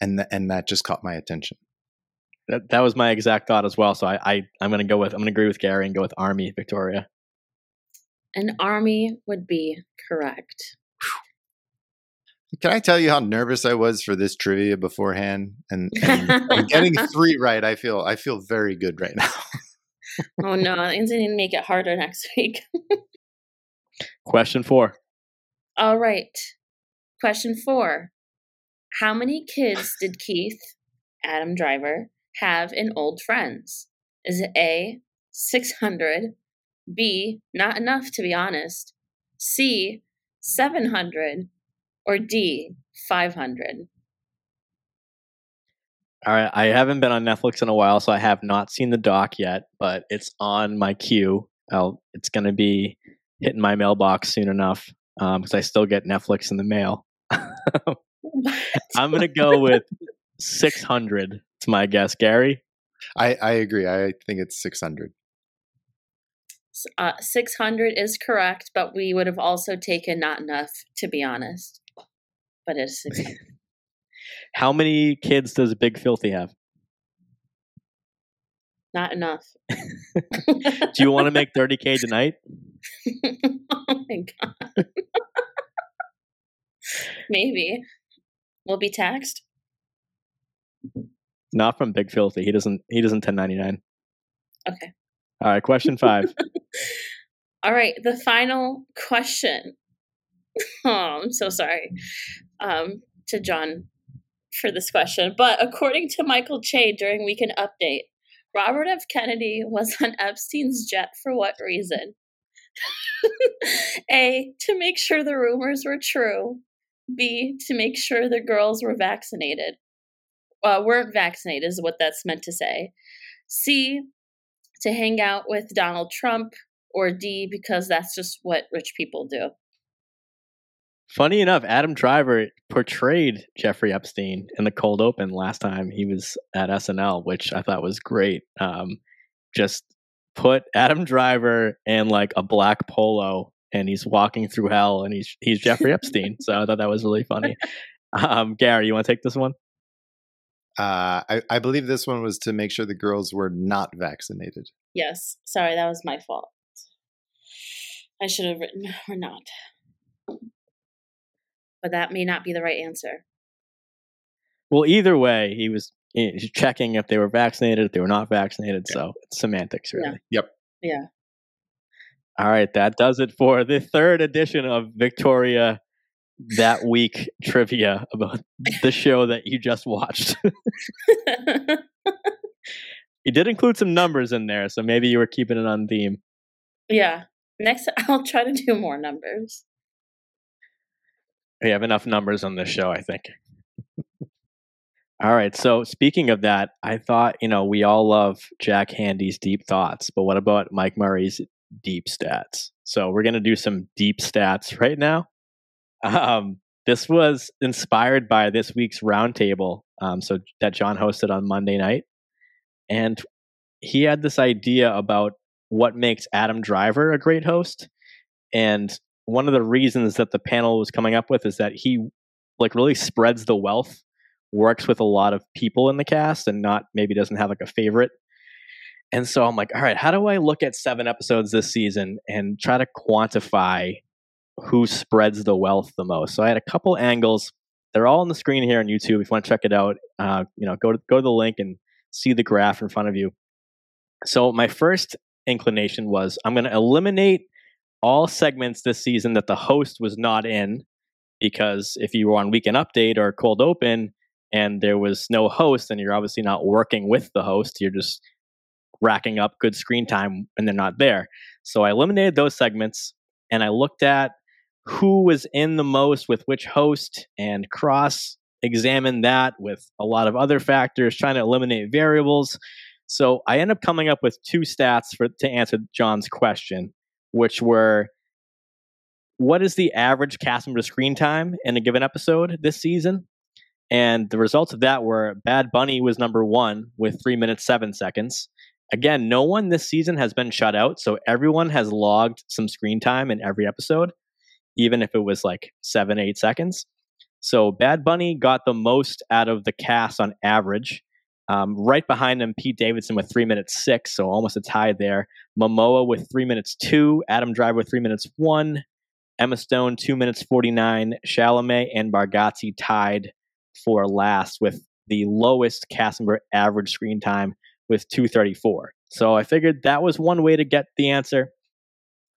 and th- and that just caught my attention. That that was my exact thought as well. So I, I I'm gonna go with I'm gonna agree with Gary and go with Army Victoria. An army would be correct. Can I tell you how nervous I was for this trivia beforehand? And, and, and getting three right, I feel I feel very good right now. oh no, it's going to make it harder next week. Question four. All right. Question four. How many kids did Keith, Adam Driver, have in Old Friends? Is it A, 600, B, not enough to be honest, C, 700, or D, 500? All right, I haven't been on Netflix in a while, so I have not seen the doc yet, but it's on my queue. I'll, it's going to be hitting my mailbox soon enough because I still get Netflix in the mail. I'm going to go with 600. It's my guess, Gary. I, I agree. I think it's six hundred. Uh, 600 is correct, but we would have also taken not enough to be honest. But it's 600. How many kids does Big Filthy have? not enough. Do you want to make 30k tonight? oh my god. Maybe. We'll be taxed. Not from Big Filthy. He doesn't. He doesn't 1099. Okay. All right. Question five. All right, the final question. Oh, I'm so sorry um, to John for this question. But according to Michael Che during Weekend Update, Robert F. Kennedy was on Epstein's jet for what reason? A, to make sure the rumors were true. B, to make sure the girls were vaccinated. Uh, weren't vaccinated, is what that's meant to say. C, to hang out with Donald Trump. Or D, because that's just what rich people do. Funny enough, Adam Driver portrayed Jeffrey Epstein in the cold open last time he was at SNL, which I thought was great. Um, just put Adam Driver in like a black polo and he's walking through hell and he's he's Jeffrey Epstein. So I thought that was really funny. Um, Gary, you want to take this one? Uh, I, I believe this one was to make sure the girls were not vaccinated. Yes, sorry, that was my fault. I should have written or not. But that may not be the right answer. Well, either way, he was Eh, checking if they were vaccinated, if they were not vaccinated. So it's semantics, Yeah. Yep. Yeah. All right, that does it for the third edition of Victoria that week trivia about the show that you just watched. you did include some numbers in there, so maybe you were keeping it on theme. yeah. Next, I'll try to do more numbers. We have enough numbers on this show, I think. All right. So speaking of that, I thought you know we all love Jack Handey's deep thoughts, but what about Mike Murray's deep stats? So we're gonna do some deep stats right now. Um, this was inspired by this week's roundtable, um, so that John hosted on Monday night, and he had this idea about what makes Adam Driver a great host, and one of the reasons that the panel was coming up with is that he like really spreads the wealth, works with a lot of people in the cast, and not maybe doesn't have like a favorite. And so I'm like, all right, how do I look at seven episodes this season and try to quantify who spreads the wealth the most? So I had a couple angles. They're all on the screen here on YouTube. If you want to check it out, uh, you know, go to go to the link and see the graph in front of you. So my first inclination was I'm going to eliminate all segments this season that the host was not in because if you were on weekend update or cold open and there was no host and you're obviously not working with the host you're just racking up good screen time and they're not there so i eliminated those segments and i looked at who was in the most with which host and cross examined that with a lot of other factors trying to eliminate variables so i ended up coming up with two stats for to answer john's question which were what is the average cast member screen time in a given episode this season? And the results of that were Bad Bunny was number one with three minutes, seven seconds. Again, no one this season has been shut out. So everyone has logged some screen time in every episode, even if it was like seven, eight seconds. So Bad Bunny got the most out of the cast on average. Um, right behind him, Pete Davidson with three minutes six, so almost a tie there. Momoa with three minutes two, Adam Driver with three minutes one, Emma Stone two minutes forty nine, Chalamet and Bargatze tied for last with the lowest cast member average screen time with two thirty four. So I figured that was one way to get the answer.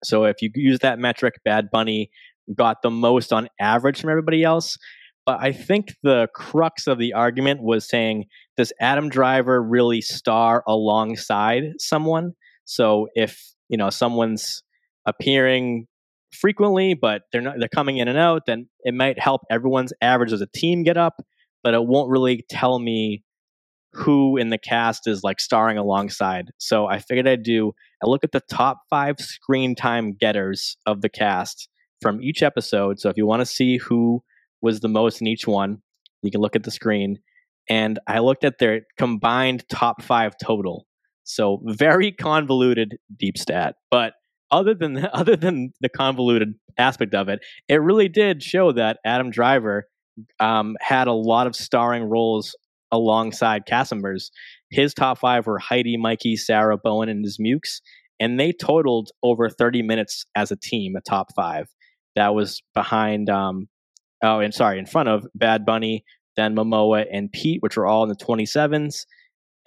So if you use that metric, Bad Bunny got the most on average from everybody else. But I think the crux of the argument was saying, does Adam Driver really star alongside someone? So if you know someone's appearing frequently, but they're not they're coming in and out, then it might help everyone's average as a team get up, but it won't really tell me who in the cast is like starring alongside. So I figured I'd do I look at the top five screen time getters of the cast from each episode. So if you want to see who was the most in each one, you can look at the screen. And I looked at their combined top five total. So very convoluted deep stat. But other than other than the convoluted aspect of it, it really did show that Adam Driver um, had a lot of starring roles alongside cast. His top five were Heidi, Mikey, Sarah, Bowen, and Dismukes, and they totaled over 30 minutes as a team, a top five. That was behind, um, oh, and sorry, in front of Bad Bunny, then Momoa and Pete, which were all in the 27s.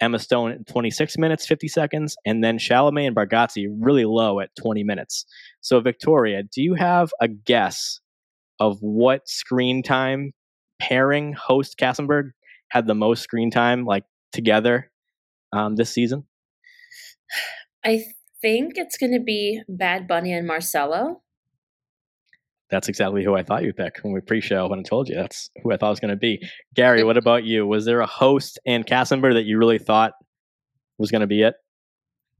Emma Stone at 26 minutes, 50 seconds, and then Chalamet and Bargatze really low at 20 minutes. So, Victoria, do you have a guess of what screen time pairing host Kassenberg had the most screen time like together um, this season? I think it's going to be Bad Bunny and Marcelo. That's exactly who I thought you'd pick when we pre-show. When I told you that's who I thought it was going to be. Gary, what about you? Was there a host and cast member that you really thought was going to be it?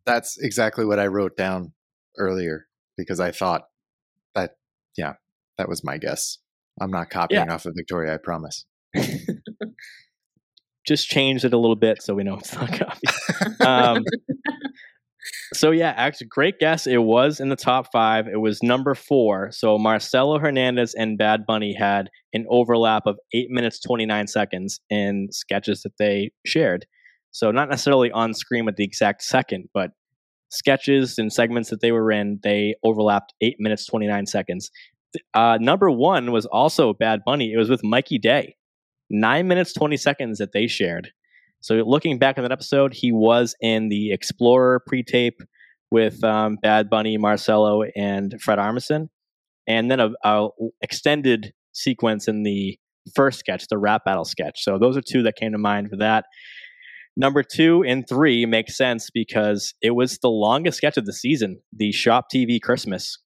That's exactly what I wrote down earlier because I thought that, yeah, that was my guess. I'm not copying Yeah. off of Victoria, I promise. Just changed it a little bit so we know it's not copy. um, so yeah, actually, great guess. It was in the top five. It was number four. So Marcelo Hernandez and Bad Bunny had an overlap of eight minutes twenty nine seconds in sketches that they shared. So not necessarily on screen at the exact second, but sketches and segments that they were in, they overlapped eight minutes twenty nine seconds. Uh, number one was also Bad Bunny. It was with Mikey Day, nine minutes twenty seconds that they shared. So looking back on that episode, he was in the Explorer pre-tape with um, Bad Bunny, Marcelo, and Fred Armisen, and then a, a extended sequence in the first sketch, the rap battle sketch. So those are two that came to mind for that. Number two and three make sense because it was the longest sketch of the season, the Shop TV Christmas.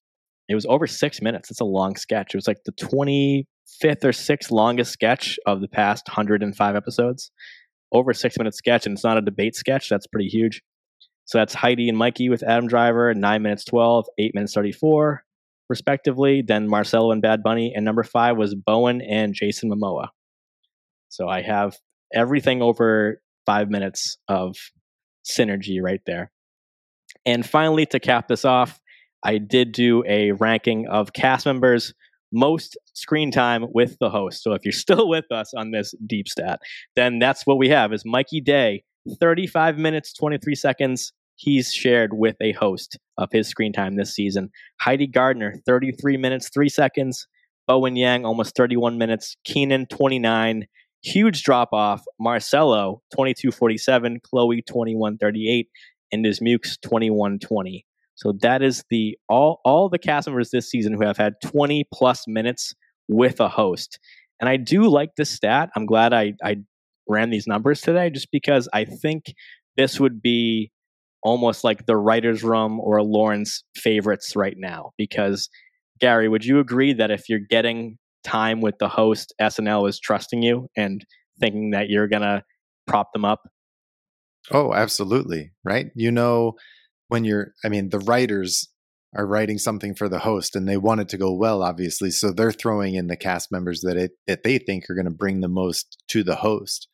It was over six minutes. It's a long sketch. It was like the 25th or sixth longest sketch of the past 105 episodes. Over six minute sketch, and it's not a debate sketch. That's pretty huge. So that's Heidi and Mikey with Adam Driver, 9 minutes 12, 8 minutes 34, respectively. Then Marcelo and Bad Bunny. And number five was Bowen and Jason Momoa. So I have everything over five minutes of synergy right there. And finally, to cap this off, I did do a ranking of cast members most screen time with the host. So if you're still with us on this deep stat, then that's what we have is Mikey Day, 35 minutes 23 seconds he's shared with a host of his screen time this season. Heidi Gardner, 33 minutes 3 seconds. Bowen Yang, almost 31 minutes. Kenan, 29 huge drop off. Marcelo, 2247, Chloe, 2138, and Dismukes, 2120. So that is the all all the cast members this season who have had 20 plus minutes with a host. And I do like this stat. I'm glad I, I ran these numbers today just because I think this would be almost like the writer's room or Lorne's favorites right now. Because Gary, would you agree that if you're getting time with the host, SNL is trusting you and thinking that you're to prop them up? Oh, absolutely. Right. You know, when you're, I mean, the writers are writing something for the host and they want it to go well, obviously. So they're throwing in the cast members that it, that they think are going to bring the most to the host.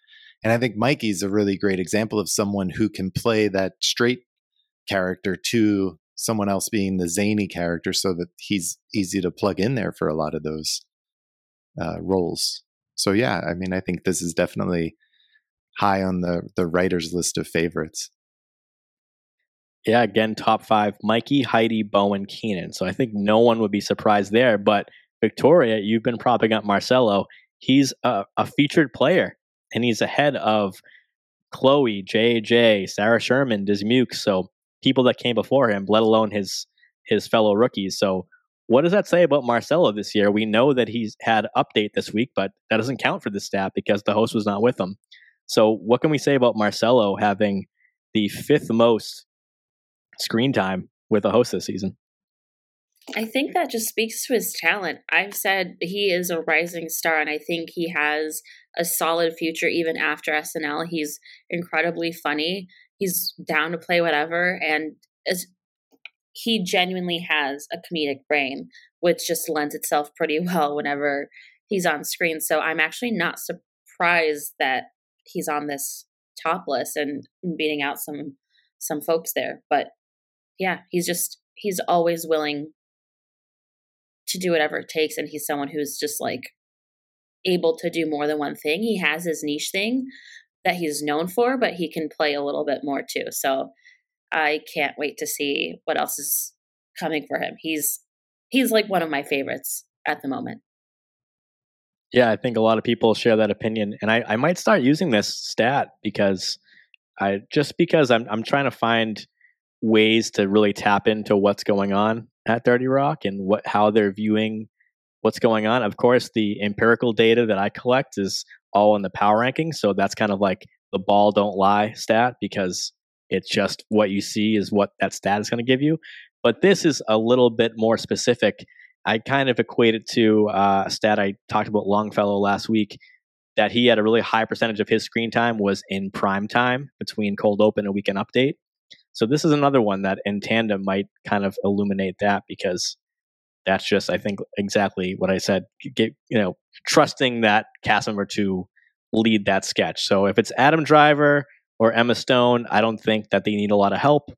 And I think Mikey's a really great example of someone who can play that straight character to someone else being the zany character so that he's easy to plug in there for a lot of those uh, roles. So yeah, I mean, I think this is definitely high on the the writers list of favorites. Yeah, again, top five: Mikey, Heidi, Bowen, Kenan. So I think no one would be surprised there. But Victoria, you've been propping up Marcelo. He's a, a featured player, and he's ahead of Chloe, JJ, Sarah Sherman, Dismuke. So people that came before him, let alone his his fellow rookies. So what does that say about Marcelo this year? We know that he's had update this week, but that doesn't count for the stat because the host was not with him. So what can we say about Marcelo having the fifth most screen time with a host this season? I think that just speaks to his talent. I've said he is a rising star, and I think he has a solid future even after SNL. He's incredibly funny. He's down to play whatever, and as he genuinely has a comedic brain, which just lends itself pretty well whenever he's on screen. So I'm actually not surprised that he's on this top list and beating out some some folks there. But yeah, he's just he's always willing to do whatever it takes and he's someone who's just like able to do more than one thing. He has his niche thing that he's known for, but he can play a little bit more too. So I can't wait to see what else is coming for him. He's he's like one of my favorites at the moment. Yeah, I think a lot of people share that opinion, and I, I might start using this stat because I just because I'm I'm trying to find ways to really tap into what's going on at Thirty Rock and what how they're viewing what's going on. Of course, the empirical data that I collect is all in the power ranking, so that's kind of like the ball don't lie stat because it's just what you see is what that stat is going to give you. But this is a little bit more specific. I kind of equate it to uh, a stat I talked about Longfellow last week that he had a really high percentage of his screen time was in prime time between cold open and weekend update. So this is another one that in tandem might kind of illuminate that because that's just I think exactly what I said. Get you know trusting that cast member to lead that sketch. So if it's Adam Driver or Emma Stone, I don't think that they need a lot of help.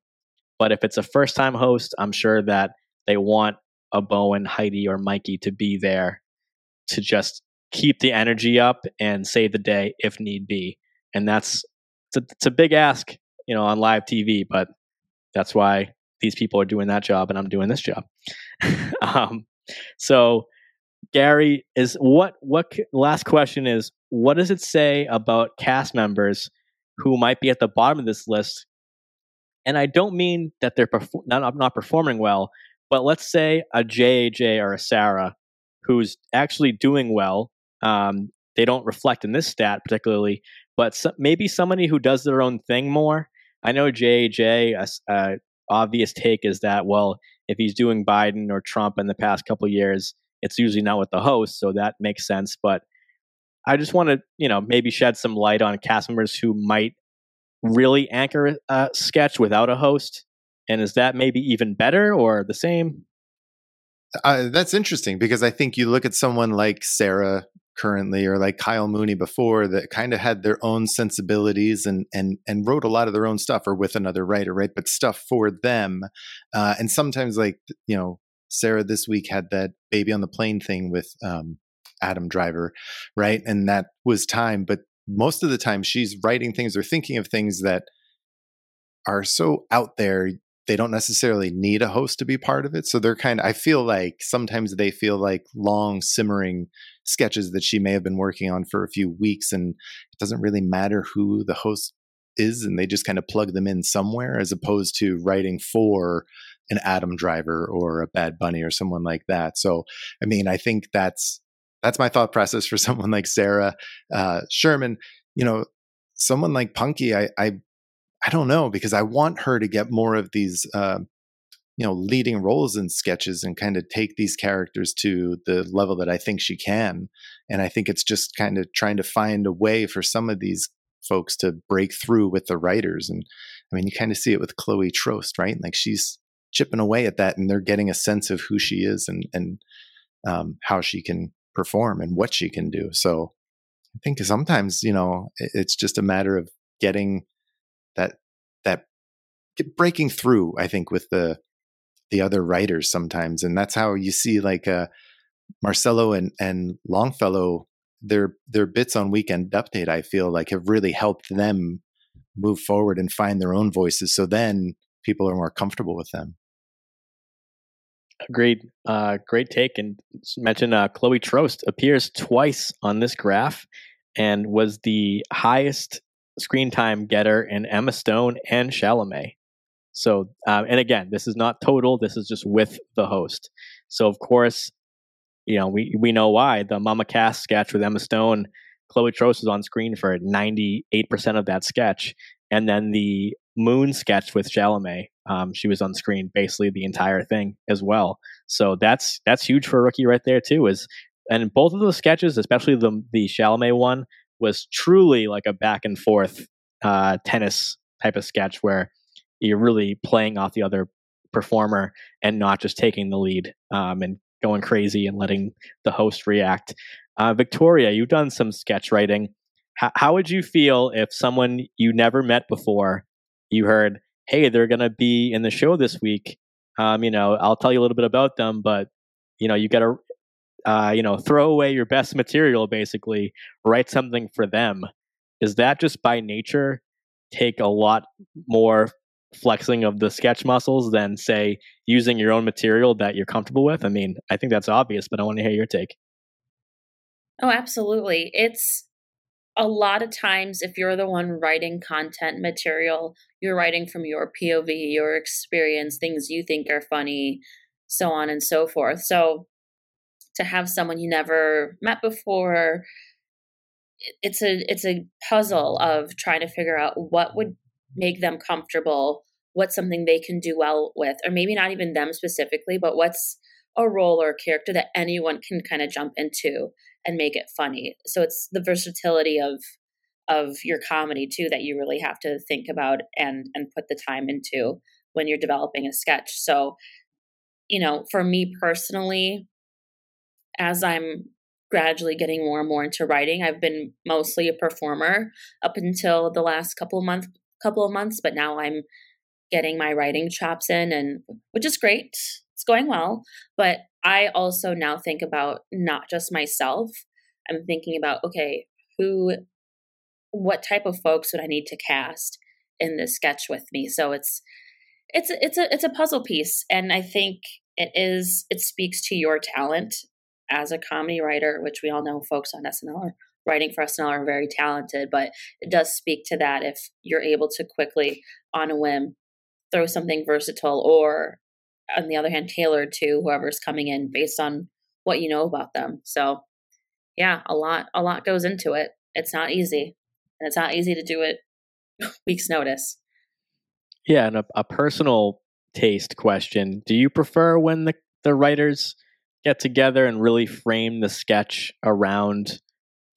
But if it's a first time host, I'm sure that they want a Bowen, Heidi, or Mikey to be there to just keep the energy up and save the day if need be. And that's it's a, it's a big ask, you know, on live TV, but that's why these people are doing that job and I'm doing this job. um, so Gary is what what last question is what does it say about cast members who might be at the bottom of this list. And I don't mean that they're perfor- not, not performing well, but let's say a JJ or a Sarah who's actually doing well. Um, they don't reflect in this stat particularly, but so, maybe somebody who does their own thing more. I know JJ, a, obvious take is that well, if he's doing Biden or Trump in the past couple years, it's usually not with the host, so that makes sense. But I just want to, you know, maybe shed some light on cast members who might really anchor a sketch without a host. And is that maybe even better or the same? Uh, that's interesting because I think you look at someone like Sarah currently or like Kyle Mooney before that kind of had their own sensibilities and and and wrote a lot of their own stuff or with another writer, right? But stuff for them. Uh, and sometimes like you know, Sarah this week had that baby on the plane thing with um, Adam Driver, right? And that was time, but most of the time she's writing things or thinking of things that are so out there they don't necessarily need a host to be part of it. So they're kind of, I feel like sometimes they feel like long simmering sketches that she may have been working on for a few weeks. And it doesn't really matter who the host is. And they just kind of plug them in somewhere as opposed to writing for an Adam Driver or a Bad Bunny or someone like that. So, I mean, I think that's, that's my thought process for someone like Sarah uh, Sherman. You know, someone like Punky, I, I I don't know because I want her to get more of these, uh, you know, leading roles in sketches and kind of take these characters to the level that I think she can. And I think it's just kind of trying to find a way for some of these folks to break through with the writers. And I mean, you kind of see it with Chloe Troast, right? Like she's chipping away at that, and they're getting a sense of who she is and and um, how she can perform and what she can do. So I think sometimes you know it's just a matter of getting that that breaking through i think with the the other writers sometimes and that's how you see like uh marcelo and and longfellow their their bits on weekend update i feel like have really helped them move forward and find their own voices so then people are more comfortable with them Agreed. Uh, great take. And mention uh, Chloe Troast appears twice on this graph and was the highest screen time getter in Emma Stone and Chalamet. So, um, and again, this is not total. This is just with the host. So, of course, you know we we know why the Mama Cass sketch with Emma Stone, Chloe Troast was on screen for ninety eight percent of that sketch, and then the Moon sketch with Chalamet, um, she was on screen basically the entire thing as well. So that's that's huge for a rookie right there too. Is and both of those sketches, especially the the Chalamet one, was truly like a back and forth uh, tennis type of sketch where you're really playing off the other performer and not just taking the lead um, and going crazy and letting the host react. Uh, Victoria, you've done some sketch writing. H- how would you feel if someone you never met before, you heard, hey, they're going to be in the show this week? Um, you know, I'll tell you a little bit about them, but you know, you got to uh, you know, throw away your best material, basically, write something for them. Is that just by nature take a lot more flexing of the sketch muscles than, say, using your own material that you're comfortable with? I mean, I think that's obvious, but I want to hear your take. Oh, absolutely. It's a lot of times if you're the one writing content material, you're writing from your POV, your experience, things you think are funny, so on and so forth. So to have someone you never met before it's a it's a puzzle of trying to figure out what would make them comfortable what's something they can do well with or maybe not even them specifically but what's a role or a character that anyone can kind of jump into and make it funny. So it's the versatility of of your comedy too that you really have to think about and and put the time into when you're developing a sketch. So you know for me personally as I'm gradually getting more and more into writing, I've been mostly a performer up until the last couple of months couple of months, but now I'm getting my writing chops in and which is great. It's going well, but I also now think about not just myself. I'm thinking about okay, who what type of folks would I need to cast in this sketch with me? So it's it's it's a it's a puzzle piece and I think it is it speaks to your talent as a comedy writer, which we all know folks on SNL are writing for SNL are very talented, but it does speak to that if you're able to quickly, on a whim, throw something versatile or, on the other hand, tailored to whoever's coming in based on what you know about them. So yeah, a lot a lot goes into it. It's not easy. And it's not easy to do it weeks notice. Yeah, and a, a personal taste question. Do you prefer when the, the writers get together and really frame the sketch around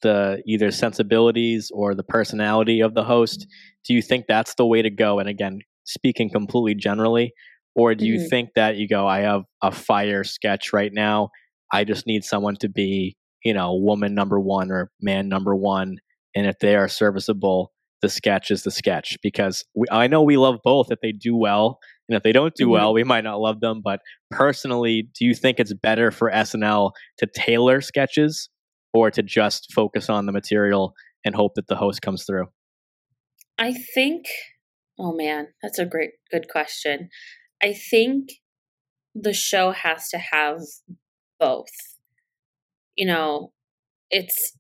the either sensibilities or the personality of the host? Do you think that's the way to go? And again, speaking completely generally, or do you Mhm. think that you go, I have a fire sketch right now. I just need someone to be, you know, woman number one or man number one. And if they are serviceable, the sketch is the sketch because we, I know we love both if they do well. And if they don't do Mhm. well, we might not love them. But personally, do you think it's better for SNL to tailor sketches or to just focus on the material and hope that the host comes through? I think oh man, that's a great good question. I think the show has to have both. You know, it's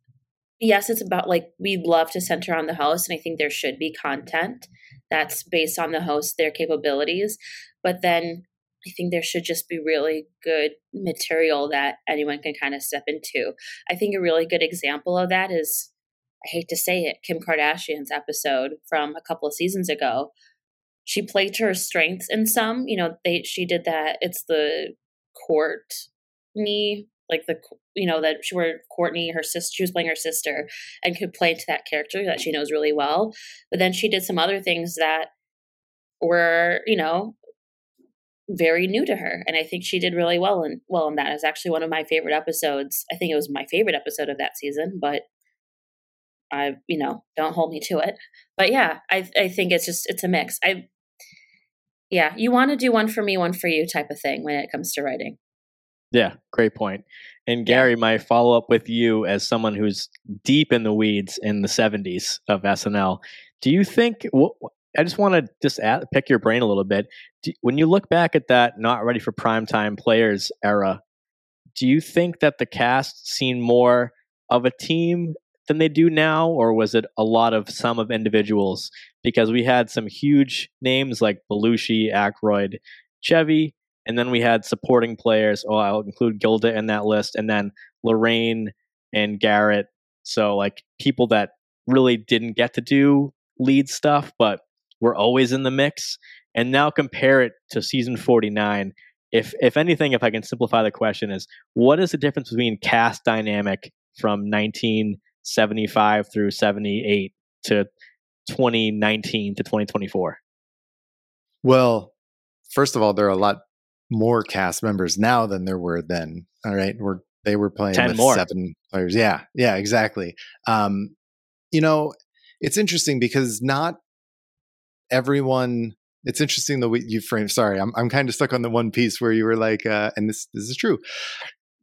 yes, it's about like we love to center on the host and I think there should be content that's based on the host, their capabilities, but then I think there should just be really good material that anyone can kind of step into. I think a really good example of that is I hate to say it, Kim Kardashian's episode from a couple of seasons ago. She played to her strengths in some. You know, they she did that. It's the court Courtney, like the you know that she were Courtney, her sister. She was playing her sister and could play to that character that she knows really well. But then she did some other things that were you know very new to her and i think she did really well in well in that it's actually one of my favorite episodes i think it was my favorite episode of that season but I, you know, don't hold me to it. But yeah, I I think it's just it's a mix. I yeah, you want to do one for me, one for you type of thing when it comes to writing. Yeah, great point. And Gary, my follow up with you as someone who's deep in the weeds in the 70s of SNL, do you think? I just want to just pick your brain a little bit. When you look back at that not ready for primetime players era, do you think that the cast seemed more of a team than they do now, or was it a lot of some of individuals? Because we had some huge names like Belushi, Aykroyd, Chevy, and then we had supporting players. Oh, I'll include Gilda in that list, and then Laraine and Garrett. So like people that really didn't get to do lead stuff, but were always in the mix. And now compare it to season forty nine. If if anything, if I can simplify the question, is what is the difference between cast dynamic from nineteen seventy five through seventy eight to twenty nineteen to twenty twenty four? Well, first of all, there are a lot more cast members now than there were then. All right, we're they were playing 10 with more. seven players. Yeah, yeah, exactly. Um, you know, it's interesting because not everyone. It's interesting the way you frame. Sorry, I'm I'm kind of stuck on the one piece where you were like, uh, and this this is true.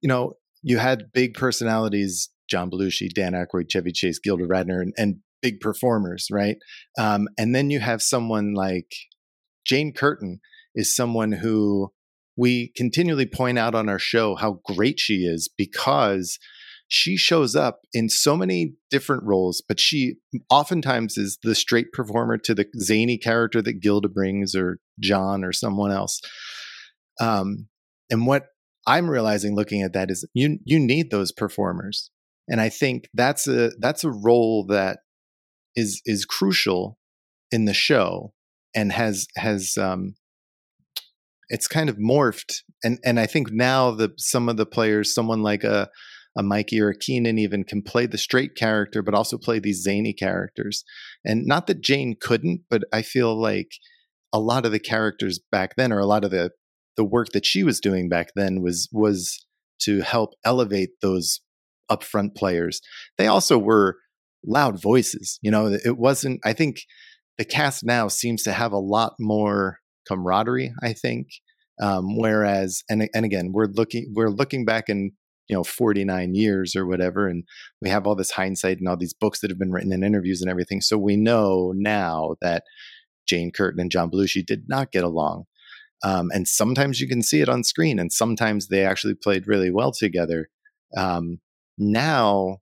You know, you had big personalities: John Belushi, Dan Aykroyd, Chevy Chase, Gilda Radner, and, and big performers, right? Um, and then you have someone like Jane Curtin is someone who we continually point out on our show how great she is because she shows up in so many different roles, but she oftentimes is the straight performer to the zany character that Gilda brings or John or someone else. Um, and what I'm realizing looking at that is you you need those performers. And I think that's a that's a role that is is crucial in the show and has has um it's kind of morphed. And and I think now the some of the players someone like a a Mikey or a Kenan even can play the straight character but also play these zany characters. And not that Jane couldn't but I feel like a lot of the characters back then or a lot of the the work that she was doing back then was was to help elevate those upfront players. They also were loud voices you know it wasn't I think the cast now seems to have a lot more camaraderie i think um, whereas and and again we're looking we're looking back in you know 49 years or whatever and we have all this hindsight and all these books that have been written and interviews and everything so we know now that jane curtin and john belushi did not get along. Um, and sometimes you can see it on screen and sometimes they actually played really well together. Um, now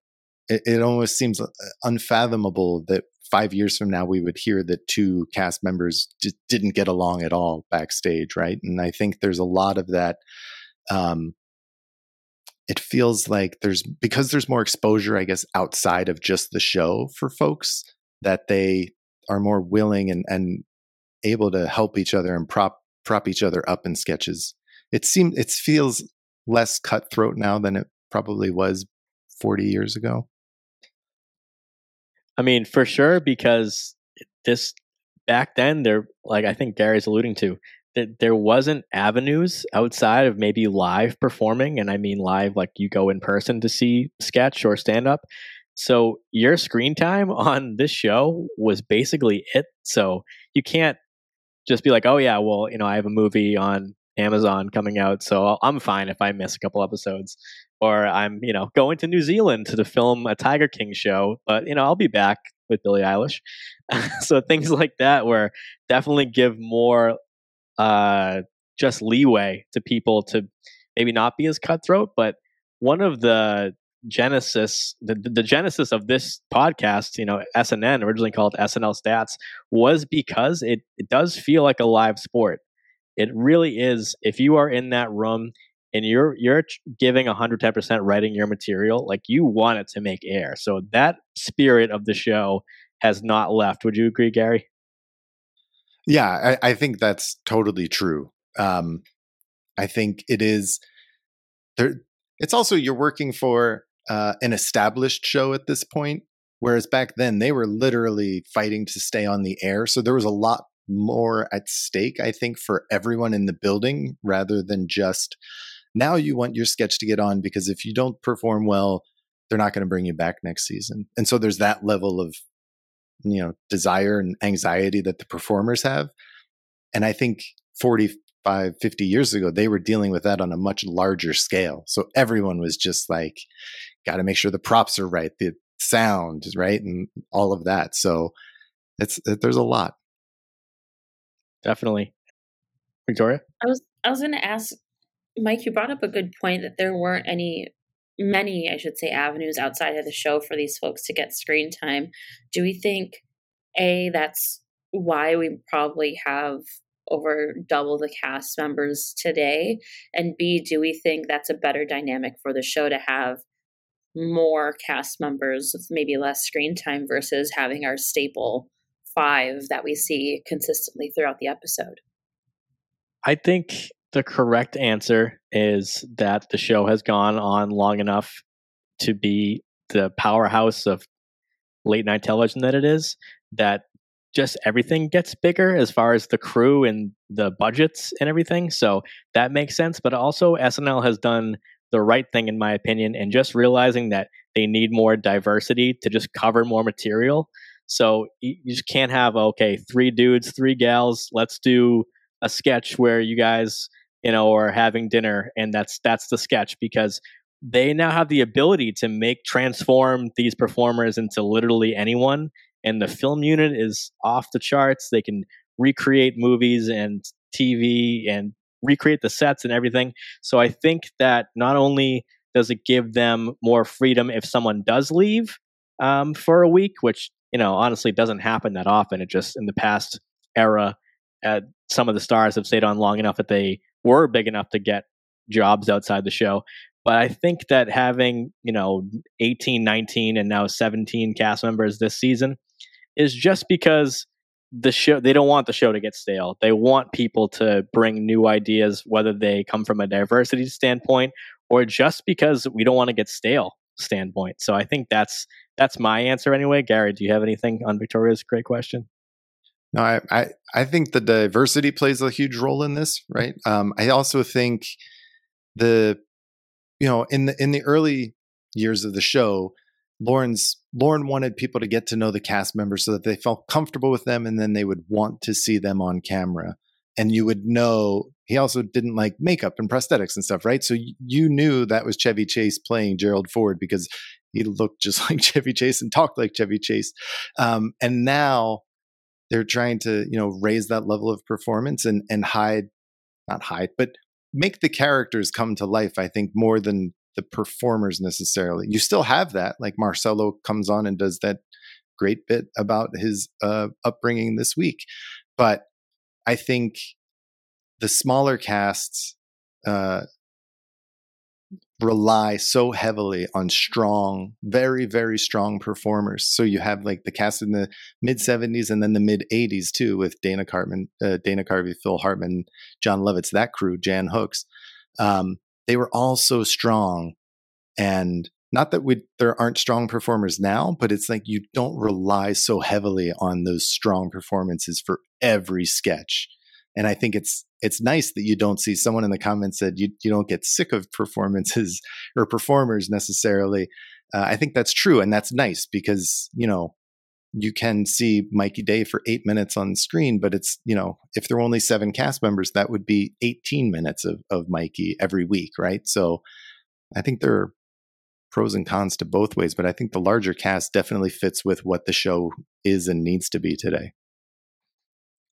it, it almost seems uh, unfathomable that five years from now we would hear that two cast members just didn't get along at all backstage right and i think there's a lot of that um it feels like there's because there's more exposure, I guess, outside of just the show for folks that they are more willing and, and able to help each other and prop prop each other up in sketches. It seems it feels less cutthroat now than it probably was 40 years ago. I mean, for sure, because this back then, there, like I think Gary's alluding to, that there wasn't avenues outside of maybe live performing, and I mean live, like you go in person to see sketch or stand up. So your screen time on this show was basically it. So you can't just be like, oh yeah, well, you know, I have a movie on Amazon coming out, so I'm fine if I miss a couple episodes. Or I'm, you know, going to New Zealand to film a Tiger King show, but you know, I'll be back with Billie Eilish. so things like that, where definitely give more uh, just leeway to people to maybe not be as cutthroat. But one of the genesis, the, the genesis of this podcast, you know, SNN, originally called SNL Stats, was because it, it does feel like a live sport. It really is. If you are in that room and you're you're giving 110% writing your material, like you want it to make air. So that spirit of the show has not left. Would you agree, Gary? Yeah, I, I think that's totally true. Um, I think it is there. It's also you're working for uh, an established show at this point, whereas back then they were literally fighting to stay on the air. So there was a lot more at stake, I think, for everyone in the building rather than just now you want your sketch to get on because if you don't perform well, they're not going to bring you back next season. And so there's that level of you know desire and anxiety that the performers have. And I think 45 50 years ago they were dealing with that on a much larger scale. So everyone was just like got to make sure the props are right, the sound is right and all of that. So it's there's a lot. Definitely. Victoria? I was I was going to ask Mike, you brought up a good point that there weren't any many, I should say, avenues outside of the show for these folks to get screen time. Do we think a that's why we probably have over double the cast members today? And B, do we think that's a better dynamic for the show to have more cast members with maybe less screen time versus having our staple five that we see consistently throughout the episode? I think the correct answer is that the show has gone on long enough to be the powerhouse of late night television that it is that just everything gets bigger as far as the crew and the budgets and everything. So that makes sense but also snl has done the right thing in my opinion and just realizing that they need more diversity to just cover more material. So you just can't have okay three dudes three gals let's do a sketch where you guys you know, or having dinner, and that's that's the sketch because they now have the ability to make transform these performers into literally anyone, and the film unit is off the charts. They can recreate movies and TV and recreate the sets and everything. So I think that not only does it give them more freedom if someone does leave um, for a week, which you know honestly doesn't happen that often. It just in the past era, uh, some of the stars have stayed on long enough that they were big enough to get jobs outside the show. But I think that having, you know, 18, 19, and now 17 cast members this season is just because the show they don't want the show to get stale. They want people to bring new ideas, whether they come from a diversity standpoint or just because we don't want to get stale standpoint. So I think that's that's my answer anyway. Gary, do you have anything on Victoria's great question? No, I, I, I think the diversity plays a huge role in this, right? Um, I also think the, you know, in the in the early years of the show, Lorne's Lorne wanted people to get to know the cast members so that they felt comfortable with them, and then they would want to see them on camera, and you would know. He also didn't like makeup and prosthetics and stuff, right? So you knew that was Chevy Chase playing Gerald Ford because he looked just like Chevy Chase and talked like Chevy Chase. Um, and now they're trying to you know raise that level of performance and and hide not hide but make the characters come to life i think more than the performers necessarily. You still have that like marcelo comes on and does that great bit about his uh, upbringing this week but i think the smaller casts uh, rely so heavily on strong, very, very strong performers. So you have like the cast in the mid 70s and then the mid 80s too, with Dana Cartman, uh, Dana Carvey, Phil Hartman, Jon Lovitz, that crew, Jan Hooks. Um, they were all so strong. And not that we there aren't strong performers now, but it's like you don't rely so heavily on those strong performances for every sketch. And I think it's it's nice that you don't see someone in the comments said you you don't get sick of performances or performers necessarily. Uh, I think that's true, and that's nice because you know you can see Mikey Day for eight minutes on screen, but it's you know if there were only seven cast members, that would be eighteen minutes of of Mikey every week, right? So I think there are pros and cons to both ways, but I think the larger cast definitely fits with what the show is and needs to be today.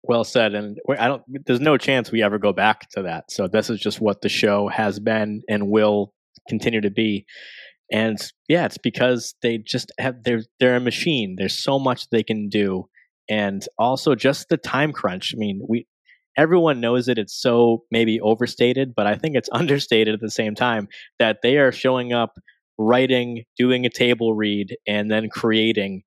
Well said, and I don't. There's no chance we ever go back to that. So this is just what the show has been and will continue to be. And yeah, it's because they just have they're they're a machine. There's so much they can do, and also just the time crunch. I mean, we everyone knows it. It's so maybe overstated, but I think it's understated at the same time that they are showing up writing, doing a table read, and then creating.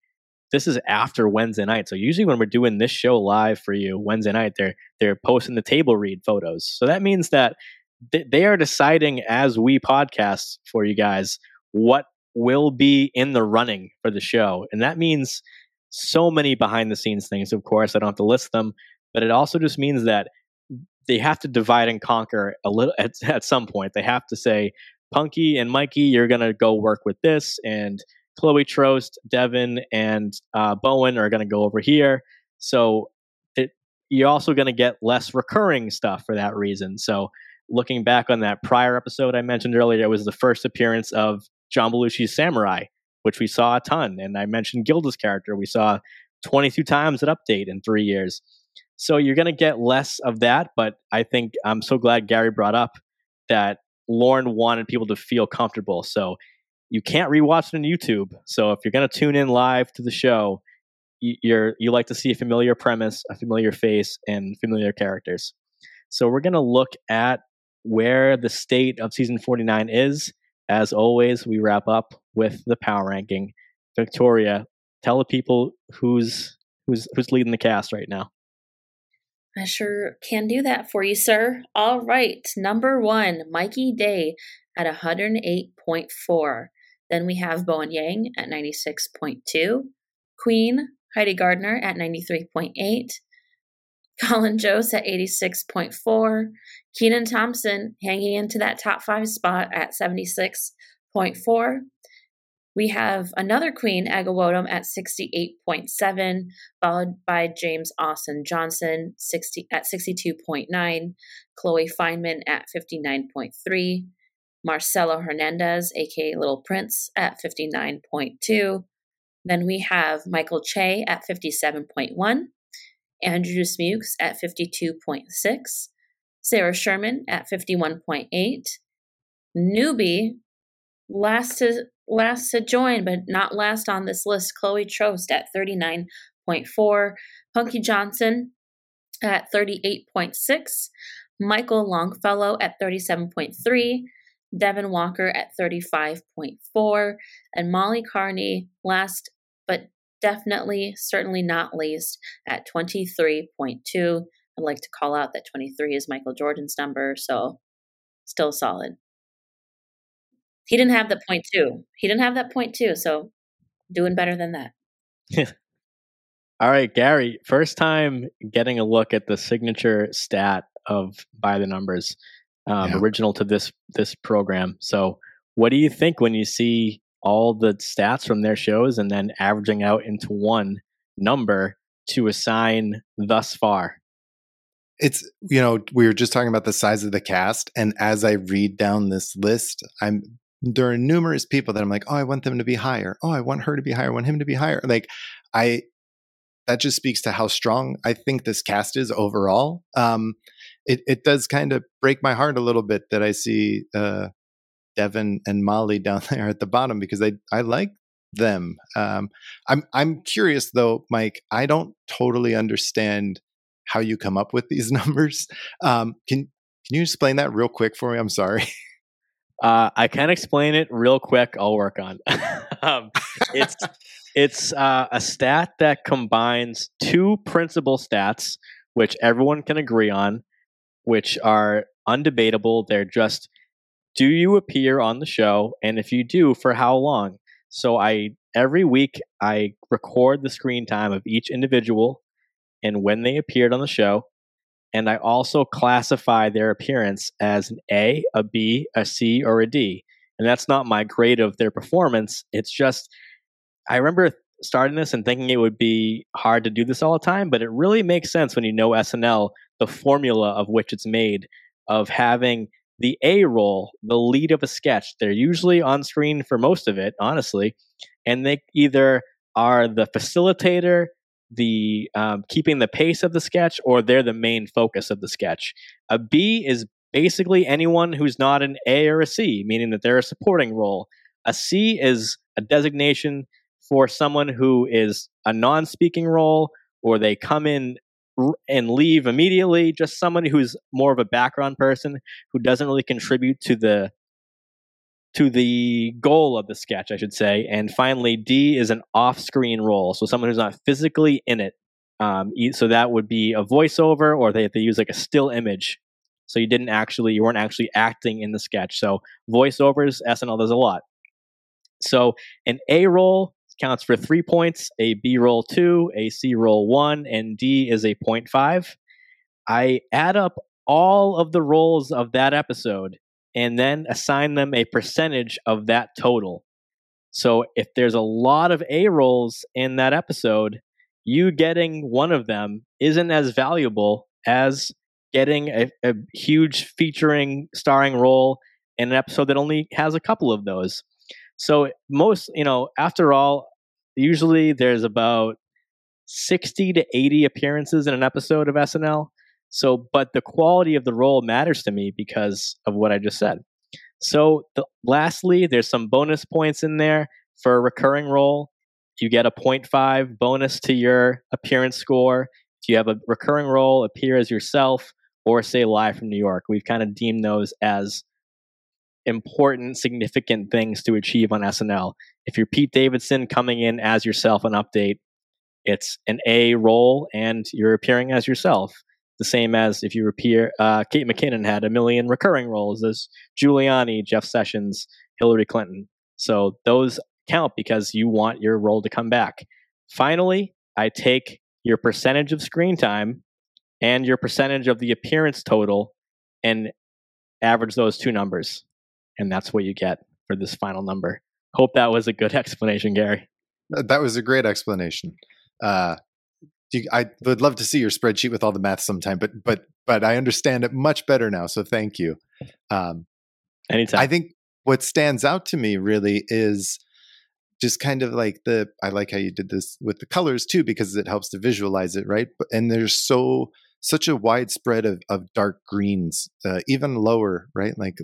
This is after Wednesday night. So usually when we're doing this show live for you Wednesday night, they're they're posting the table read photos. So that means that th- they are deciding as we podcast for you guys what will be in the running for the show. And that means so many behind the scenes things, of course. I don't have to list them, but it also just means that they have to divide and conquer a little at, at some point. They have to say, Punky and Mikey, you're to go work with this. And Chloe Troast, Devon, and uh, Bowen are going to go over here. So it, you're also going to get less recurring stuff for that reason. So looking back on that prior episode I mentioned earlier, it was the first appearance of John Belushi's Samurai, which we saw a ton. And I mentioned Gilda's character, we saw 22 times at Update in three years. So you're going to get less of that. But I think I'm so glad Gary brought up that Lorne wanted people to feel comfortable. So you can't rewatch it on YouTube. So if you're going to tune in live to the show, you're you like to see a familiar premise, a familiar face, and familiar characters. So we're going to look at where the state of season 49 is. As always, we wrap up with the power ranking. Victoria, tell the people who's who's who's leading the cast right now. I sure can do that for you, sir. All right. Number one, Mikey Day at 108.4. Then we have Bowen Yang at 96.2. Queen, Heidi Gardner at 93.8. Colin Jost at 86.4. Kenan Thompson hanging into that top five spot at 76.4. We have another queen, Ego Nwodim, at 68.7, followed by James Austin Johnson 60, at 62.9, Chloe Fineman at 59.3, Marcelo Hernandez, aka Little Prince, at 59.2. Then we have Michael Che at 57.1, Andrew Dismukes at 52.6, Sarah Sherman at 51.8, newbie last to last to join, but not last on this list, Chloe Troast at 39.4, Punky Johnson at 38.6, Michael Longfellow at 37.3, Devon Walker at 35.4, and Molly Kearney last but definitely, certainly not least, at 23.2. I'd like to call out that 23 is Michael Jordan's number, so still solid. He didn't have the point two. He didn't have that point two, so doing better than that. All right, Gary, first time getting a look at the signature stat of by the numbers, um, yeah. original to this this program. So, what do you think when you see all the stats from their shows and then averaging out into one number to assign thus far? It's you know we were just talking about the size of the cast, and as I read down this list, I'm there are numerous people that I'm like, oh, I want them to be higher. Oh, I want her to be higher. I want him to be higher. Like, I that just speaks to how strong I think this cast is overall. Um, it it does kind of break my heart a little bit that I see uh, Devon and Molly down there at the bottom because I I like them. Um, I'm I'm curious though, Mike. I don't totally understand how you come up with these numbers. Um, can can you explain that real quick for me? I'm sorry. Uh, I can explain it real quick. I'll work on. um, it's it's uh, a stat that combines two principal stats, which everyone can agree on, which are undebatable. They're just do you appear on the show, and if you do, for how long? So I every week I record the screen time of each individual and when they appeared on the show, and I also classify their appearance as an A, a B, a C, or a D. And that's not my grade of their performance. It's just, I remember starting this and thinking it would be hard to do this all the time, but it really makes sense when you know SNL, the formula of which it's made, of having the A role, the lead of a sketch. They're usually on screen for most of it, honestly, and they either are the facilitator, the um, keeping the pace of the sketch or they're the main focus of the sketch. A B is basically anyone who's not an A or a C, meaning that they're a supporting role. A C is a designation for someone who is a non speaking role or they come in and leave immediately, just somebody who's more of a background person who doesn't really contribute to the to the goal of the sketch, I should say. And finally, D is an off screen role. So someone who's not physically in it. Um, so that would be a voiceover or they, they use like a still image. So you didn't actually, you weren't actually acting in the sketch. So voiceovers, SNL does a lot. So an A role counts for three points, a B role two, a C role one, and D is a 0.5. I add up all of the roles of that episode and then assign them a percentage of that total. So if there's a lot of A roles in that episode, you getting one of them isn't as valuable as getting a, a huge featuring starring role in an episode that only has a couple of those. So most, you know, after all, usually there's about 60 to 80 appearances in an episode of SNL. So, but the quality of the role matters to me because of what I just said. So, the, lastly, there's some bonus points in there for a recurring role. You get a 0.5 bonus to your appearance score. If you have a recurring role, appear as yourself, or say live from New York. We've kind of deemed those as important, significant things to achieve on SNL. If you're Pete Davidson coming in as yourself an Update, it's an A role and you're appearing as yourself the same as if you appear. Uh, Kate McKinnon had a million recurring roles as Giuliani, Jeff Sessions, Hillary Clinton. So those count because you want your role to come back. Finally, I take your percentage of screen time and your percentage of the appearance total and average those two numbers. And that's what you get for this final number. Hope that was a good explanation, Gary. That was a great explanation. Uh, you, I would love to see your spreadsheet with all the math sometime, but but but I understand it much better now. So thank you. Um, Anytime. I think what stands out to me really is just kind of like the I like how you did this with the colors too because it helps to visualize it, right? And there's so such a widespread of, of dark greens, uh, even lower, right? Like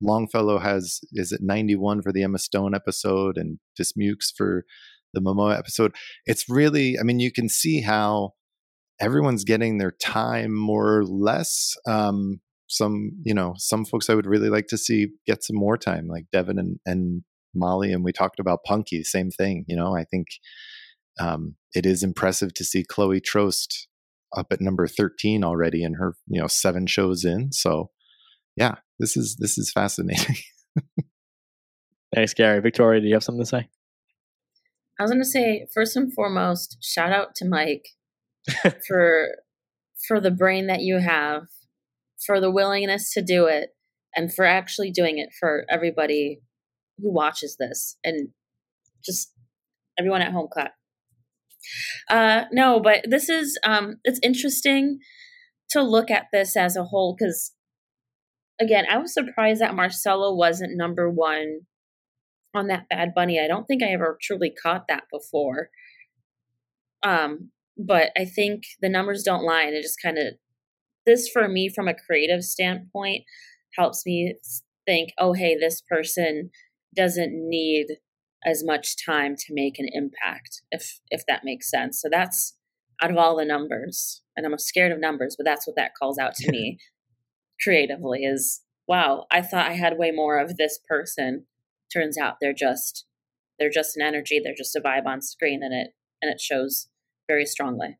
Longfellow has is it 91 for the Emma Stone episode and Dismukes for the Momoa episode. It's really, I mean, you can see how everyone's getting their time more or less. Um, some, you know, some folks I would really like to see get some more time, like Devon and, and Molly. And we talked about Punky, same thing. You know, I think um, it is impressive to see Chloe Troast up at number 13 already in her, you know, seven shows in. So yeah, this is, this is fascinating. Thanks, Gary. Victoria, do you have something to say? I was going to say, first and foremost, shout out to Mike for for the brain that you have, for the willingness to do it, and for actually doing it for everybody who watches this, and just everyone at home clap. Uh, no, but this is um, it's interesting to look at this as a whole because again, I was surprised that Marcelo wasn't number one on that Bad Bunny. I don't think I ever truly caught that before. Um, but I think the numbers don't lie, and it just kind of this for me from a creative standpoint helps me think, oh hey, this person doesn't need as much time to make an impact, if if that makes sense. So that's out of all the numbers, and I'm scared of numbers, but that's what that calls out to me creatively is wow, I thought I had way more of this person. Turns out they're just they're just an energy, they're just a vibe on screen and it and it shows very strongly.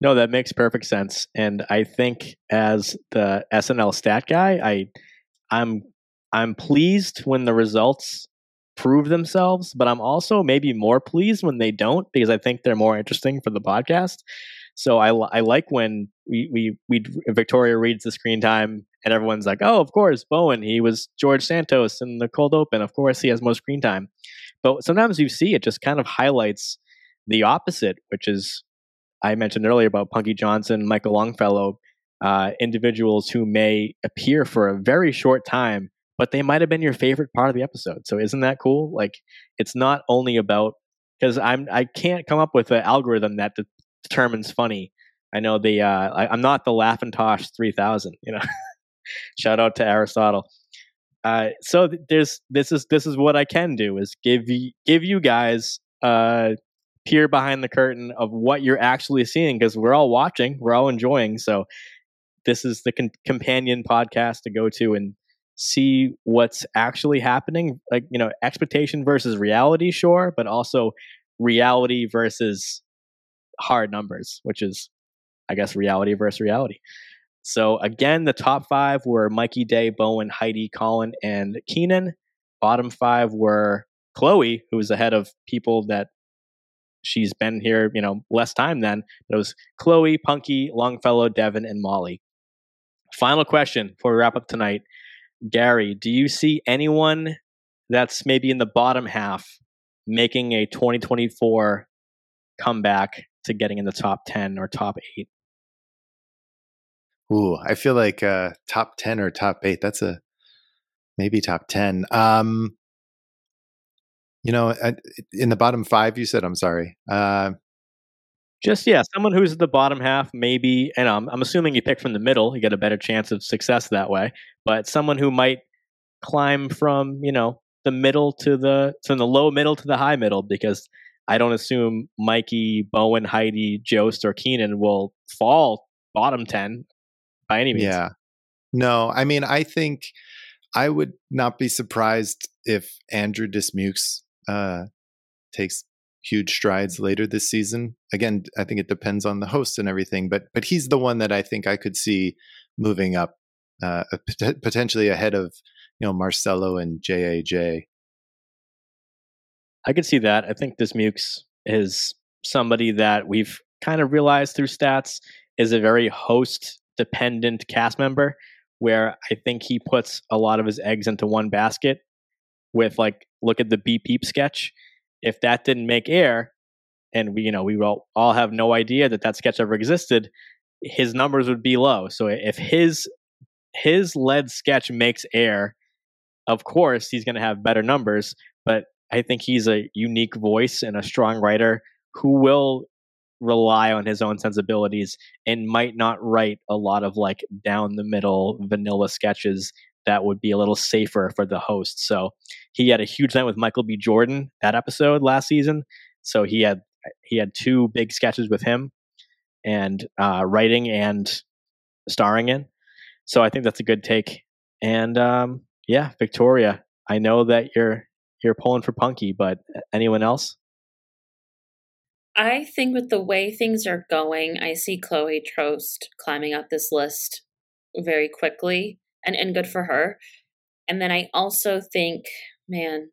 No, that makes perfect sense. And I think as the SNL stat guy, I I'm I'm pleased when the results prove themselves, but I'm also maybe more pleased when they don't because I think they're more interesting for the podcast. So I, I like when we, we we Victoria reads the screen time and everyone's like, oh, of course, Bowen, he was George Santos in the cold open. Of course, he has more screen time. But sometimes you see it just kind of highlights the opposite, which is I mentioned earlier about Punky Johnson, Michael Longfellow, uh, individuals who may appear for a very short time, but they might have been your favorite part of the episode. So isn't that cool? Like it's not only about because I'm I can't come up with an algorithm that de- determines funny. I know the uh, I, am not the Laughintosh 3000. You know, shout out to Aristotle. Uh, so th- there's this is this is what I can do is give you give you guys uh peer behind the curtain of what you're actually seeing because we're all watching, we're all enjoying. So this is the con- companion podcast to go to and see what's actually happening. Like you know, expectation versus reality, sure, but also reality versus hard numbers, which is, I guess, reality versus reality. So again, the top five were Mikey Day, Bowen, Heidi, Colin, and Kenan. Bottom five were Chloe, who was ahead of people that she's been here, you know, less time than. It was Chloe, Punky, Longfellow, Devon, and Molly. Final question before we wrap up tonight. Gary, do you see anyone that's maybe in the bottom half making a 2024 comeback to getting in the top 10 or top 8? Ooh, I feel like uh, top 10 or top 8. That's a maybe top 10. Um, you know, in the bottom five, you said, I'm sorry. Uh, just yeah, someone who's at the bottom half, maybe, and I'm, I'm assuming you pick from the middle, you get a better chance of success that way. But someone who might climb from you know the middle to the from the low middle to the high middle, because I don't assume Mikey, Bowen, Heidi, Jost, or Kenan will fall bottom ten by any means. Yeah, no, I mean, I think I would not be surprised if Andrew Dismukes uh, takes huge strides later this season. Again, I think it depends on the host and everything, but but he's the one that I think I could see moving up, uh, potentially ahead of you know Marcelo and JAJ. I could see that. I think Dismukes is somebody that we've kind of realized through stats is a very host dependent cast member where I think he puts a lot of his eggs into one basket with like look at the beep beep sketch if that didn't make air, and we you know we all, all have no idea that that sketch ever existed, his numbers would be low. So if his his lead sketch makes air, of course he's going to have better numbers. But I think he's a unique voice and a strong writer who will rely on his own sensibilities and might not write a lot of like down the middle vanilla sketches that would be a little safer for the host. So he had a huge night with Michael B. Jordan that episode last season. So he had he had two big sketches with him and uh, writing and starring in. So I think that's a good take. And um, yeah, Victoria, I know that you're you're pulling for Punky, but anyone else? I think with the way things are going, I see Chloe Troast climbing up this list very quickly and, and good for her. And then I also think, man,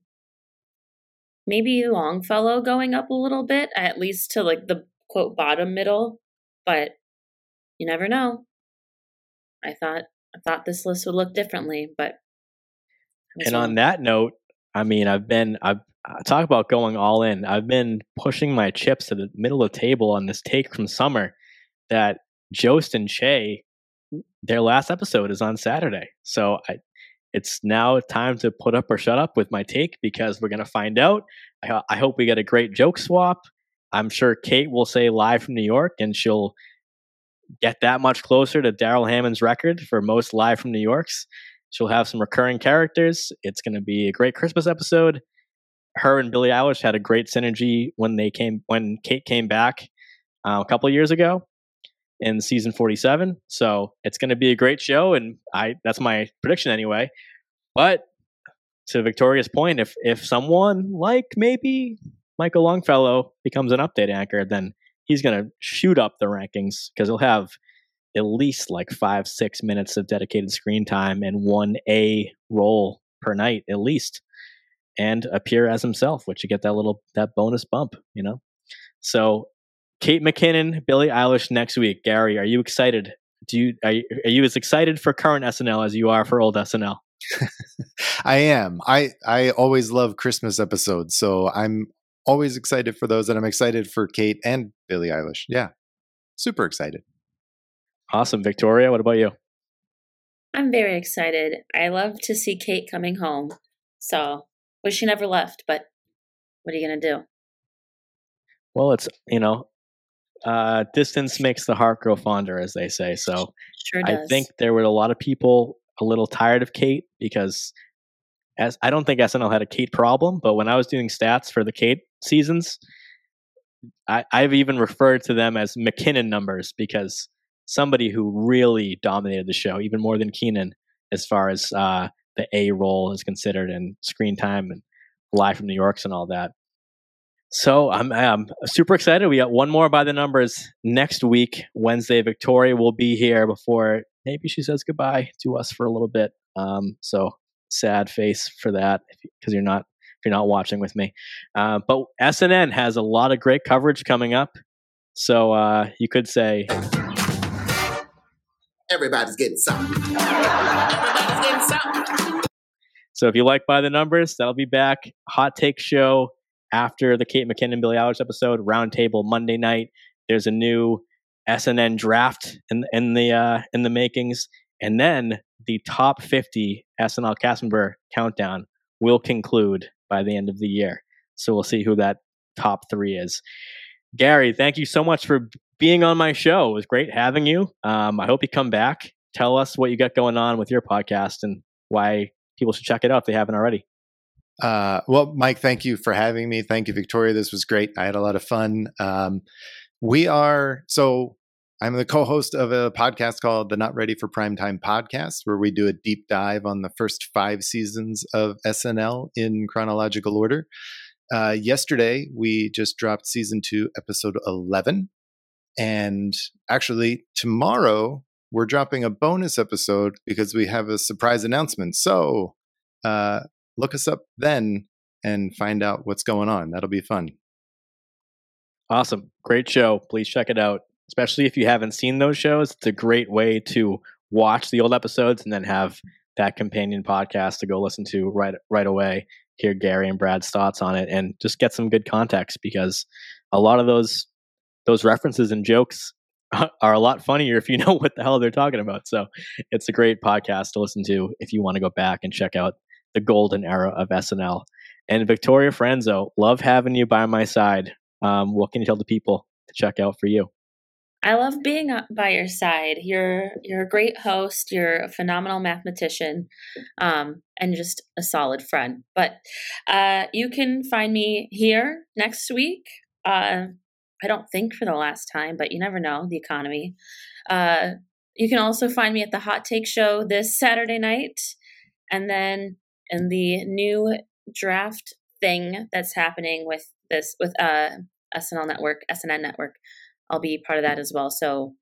maybe Longfellow going up a little bit, at least to like the quote bottom middle, but you never know. I thought I thought this list would look differently, but and on that note, I mean, I've been I've uh, talk about going all in. I've been pushing my chips to the middle of the table on this take from summer that Jost and Che their last episode is on Saturday. So I, it's now time to put up or shut up with my take because we're going to find out. I, I, hope we get a great joke swap. I'm sure Kate will say live from New York and she'll get that much closer to Darrell Hammond's record for most live from New Yorks. She'll have some recurring characters. It's going to be a great Christmas episode. Her and Billie Eilish had a great synergy when they came when Kate came back uh, a couple years ago. In season 47. So it's going to be a great show, and I that's my prediction anyway. But to Victoria's point, if if someone like maybe Michael Longfellow becomes an update anchor, then he's going to shoot up the rankings because he'll have at least like five six minutes of dedicated screen time and one A role per night at least, and appear as himself, which you get that little that bonus bump, you know. So Kate McKinnon, Billie Eilish next week. Gary, are you excited? Do you are you, are you as excited for current SNL as you are for old SNL? I am. I I always love Christmas episodes, so I'm always excited for those, and I'm excited for Kate and Billie Eilish. Yeah, super excited. Awesome, Victoria. What about you? I'm very excited. I love to see Kate coming home. So wish she never left, but what are you gonna do? Well, it's you know, uh, distance makes the heart grow fonder, as they say. So Sure. I think there were a lot of people a little tired of Kate because as I don't think SNL had a Kate problem, but when I was doing stats for the Kate seasons, I, I've even referred to them as McKinnon numbers because somebody who really dominated the show, even more than Kenan, as far as uh, the A role is considered and screen time and live from New York's and all that. So I'm, I'm super excited. We got one more by the numbers next week, Wednesday. Victoria will be here before maybe she says goodbye to us for a little bit. Um, so sad face for that because you're not if you're not watching with me. Uh, but SNN has a lot of great coverage coming up. So uh, you could say Everybody's getting something. Everybody's getting something. So if you like by the numbers, that'll be back. Hot take show after the Kate McKinnon Billie Eilish episode. Roundtable Monday night. There's a new SNN draft in in the uh, in the makings, and then the top 50 SNL cast member countdown will conclude by the end of the year. So we'll see who that top three is. Gary, thank you so much for being on my show. It was great having you. Um, I hope you come back. Tell us what you got going on with your podcast and why people should check it out if they haven't already. Uh, well, Mike, thank you for having me. Thank you, Victoria. This was great. I had a lot of fun. Um, we are so I'm the co-host of a podcast called the Not Ready for Primetime podcast, where we do a deep dive on the first five seasons of SNL in chronological order. Uh, yesterday, we just dropped season two, episode 11. And actually, tomorrow, we're dropping a bonus episode because we have a surprise announcement. So uh, look us up then and find out what's going on. That'll be fun. Awesome. Great show. Please check it out. Especially if you haven't seen those shows. It's a great way to watch the old episodes and then have that companion podcast to go listen to right right away. Hear Gary and Brad's thoughts on it and just get some good context because a lot of those those references and jokes are a lot funnier if you know what the hell they're talking about. So it's a great podcast to listen to if you want to go back and check out the golden era of SNL. And Victoria Franso, love having you by my side. Um, what can you tell the people to check out for you? I love being by your side. You're you're a great host. You're a phenomenal mathematician, um, and just a solid friend. But uh, you can find me here next week. Uh, I don't think for the last time, but you never know. The economy. Uh, you can also find me at the Hot Take Show this Saturday night, and then in the new draft thing that's happening with this with uh, SNL Network, SNN Network. I'll be part of that as well. So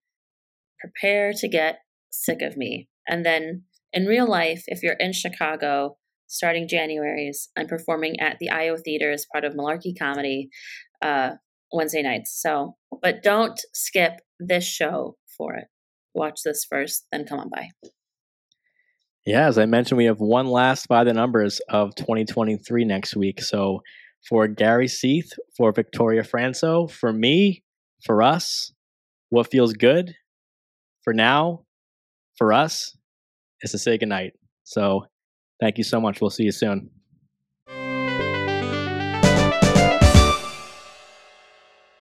prepare to get sick of me. And then in real life, if you're in Chicago, starting January's, I'm performing at the IO Theater as part of Malarkey Comedy uh, Wednesday nights. So, but don't skip this show for it. Watch this first, then come on by. Yeah, as I mentioned, we have one last by the numbers of 2023 next week. So for Gary Seith, for Victoria Franso, for me, for us, what feels good for now, for us, is to say goodnight. So thank you so much. We'll see you soon.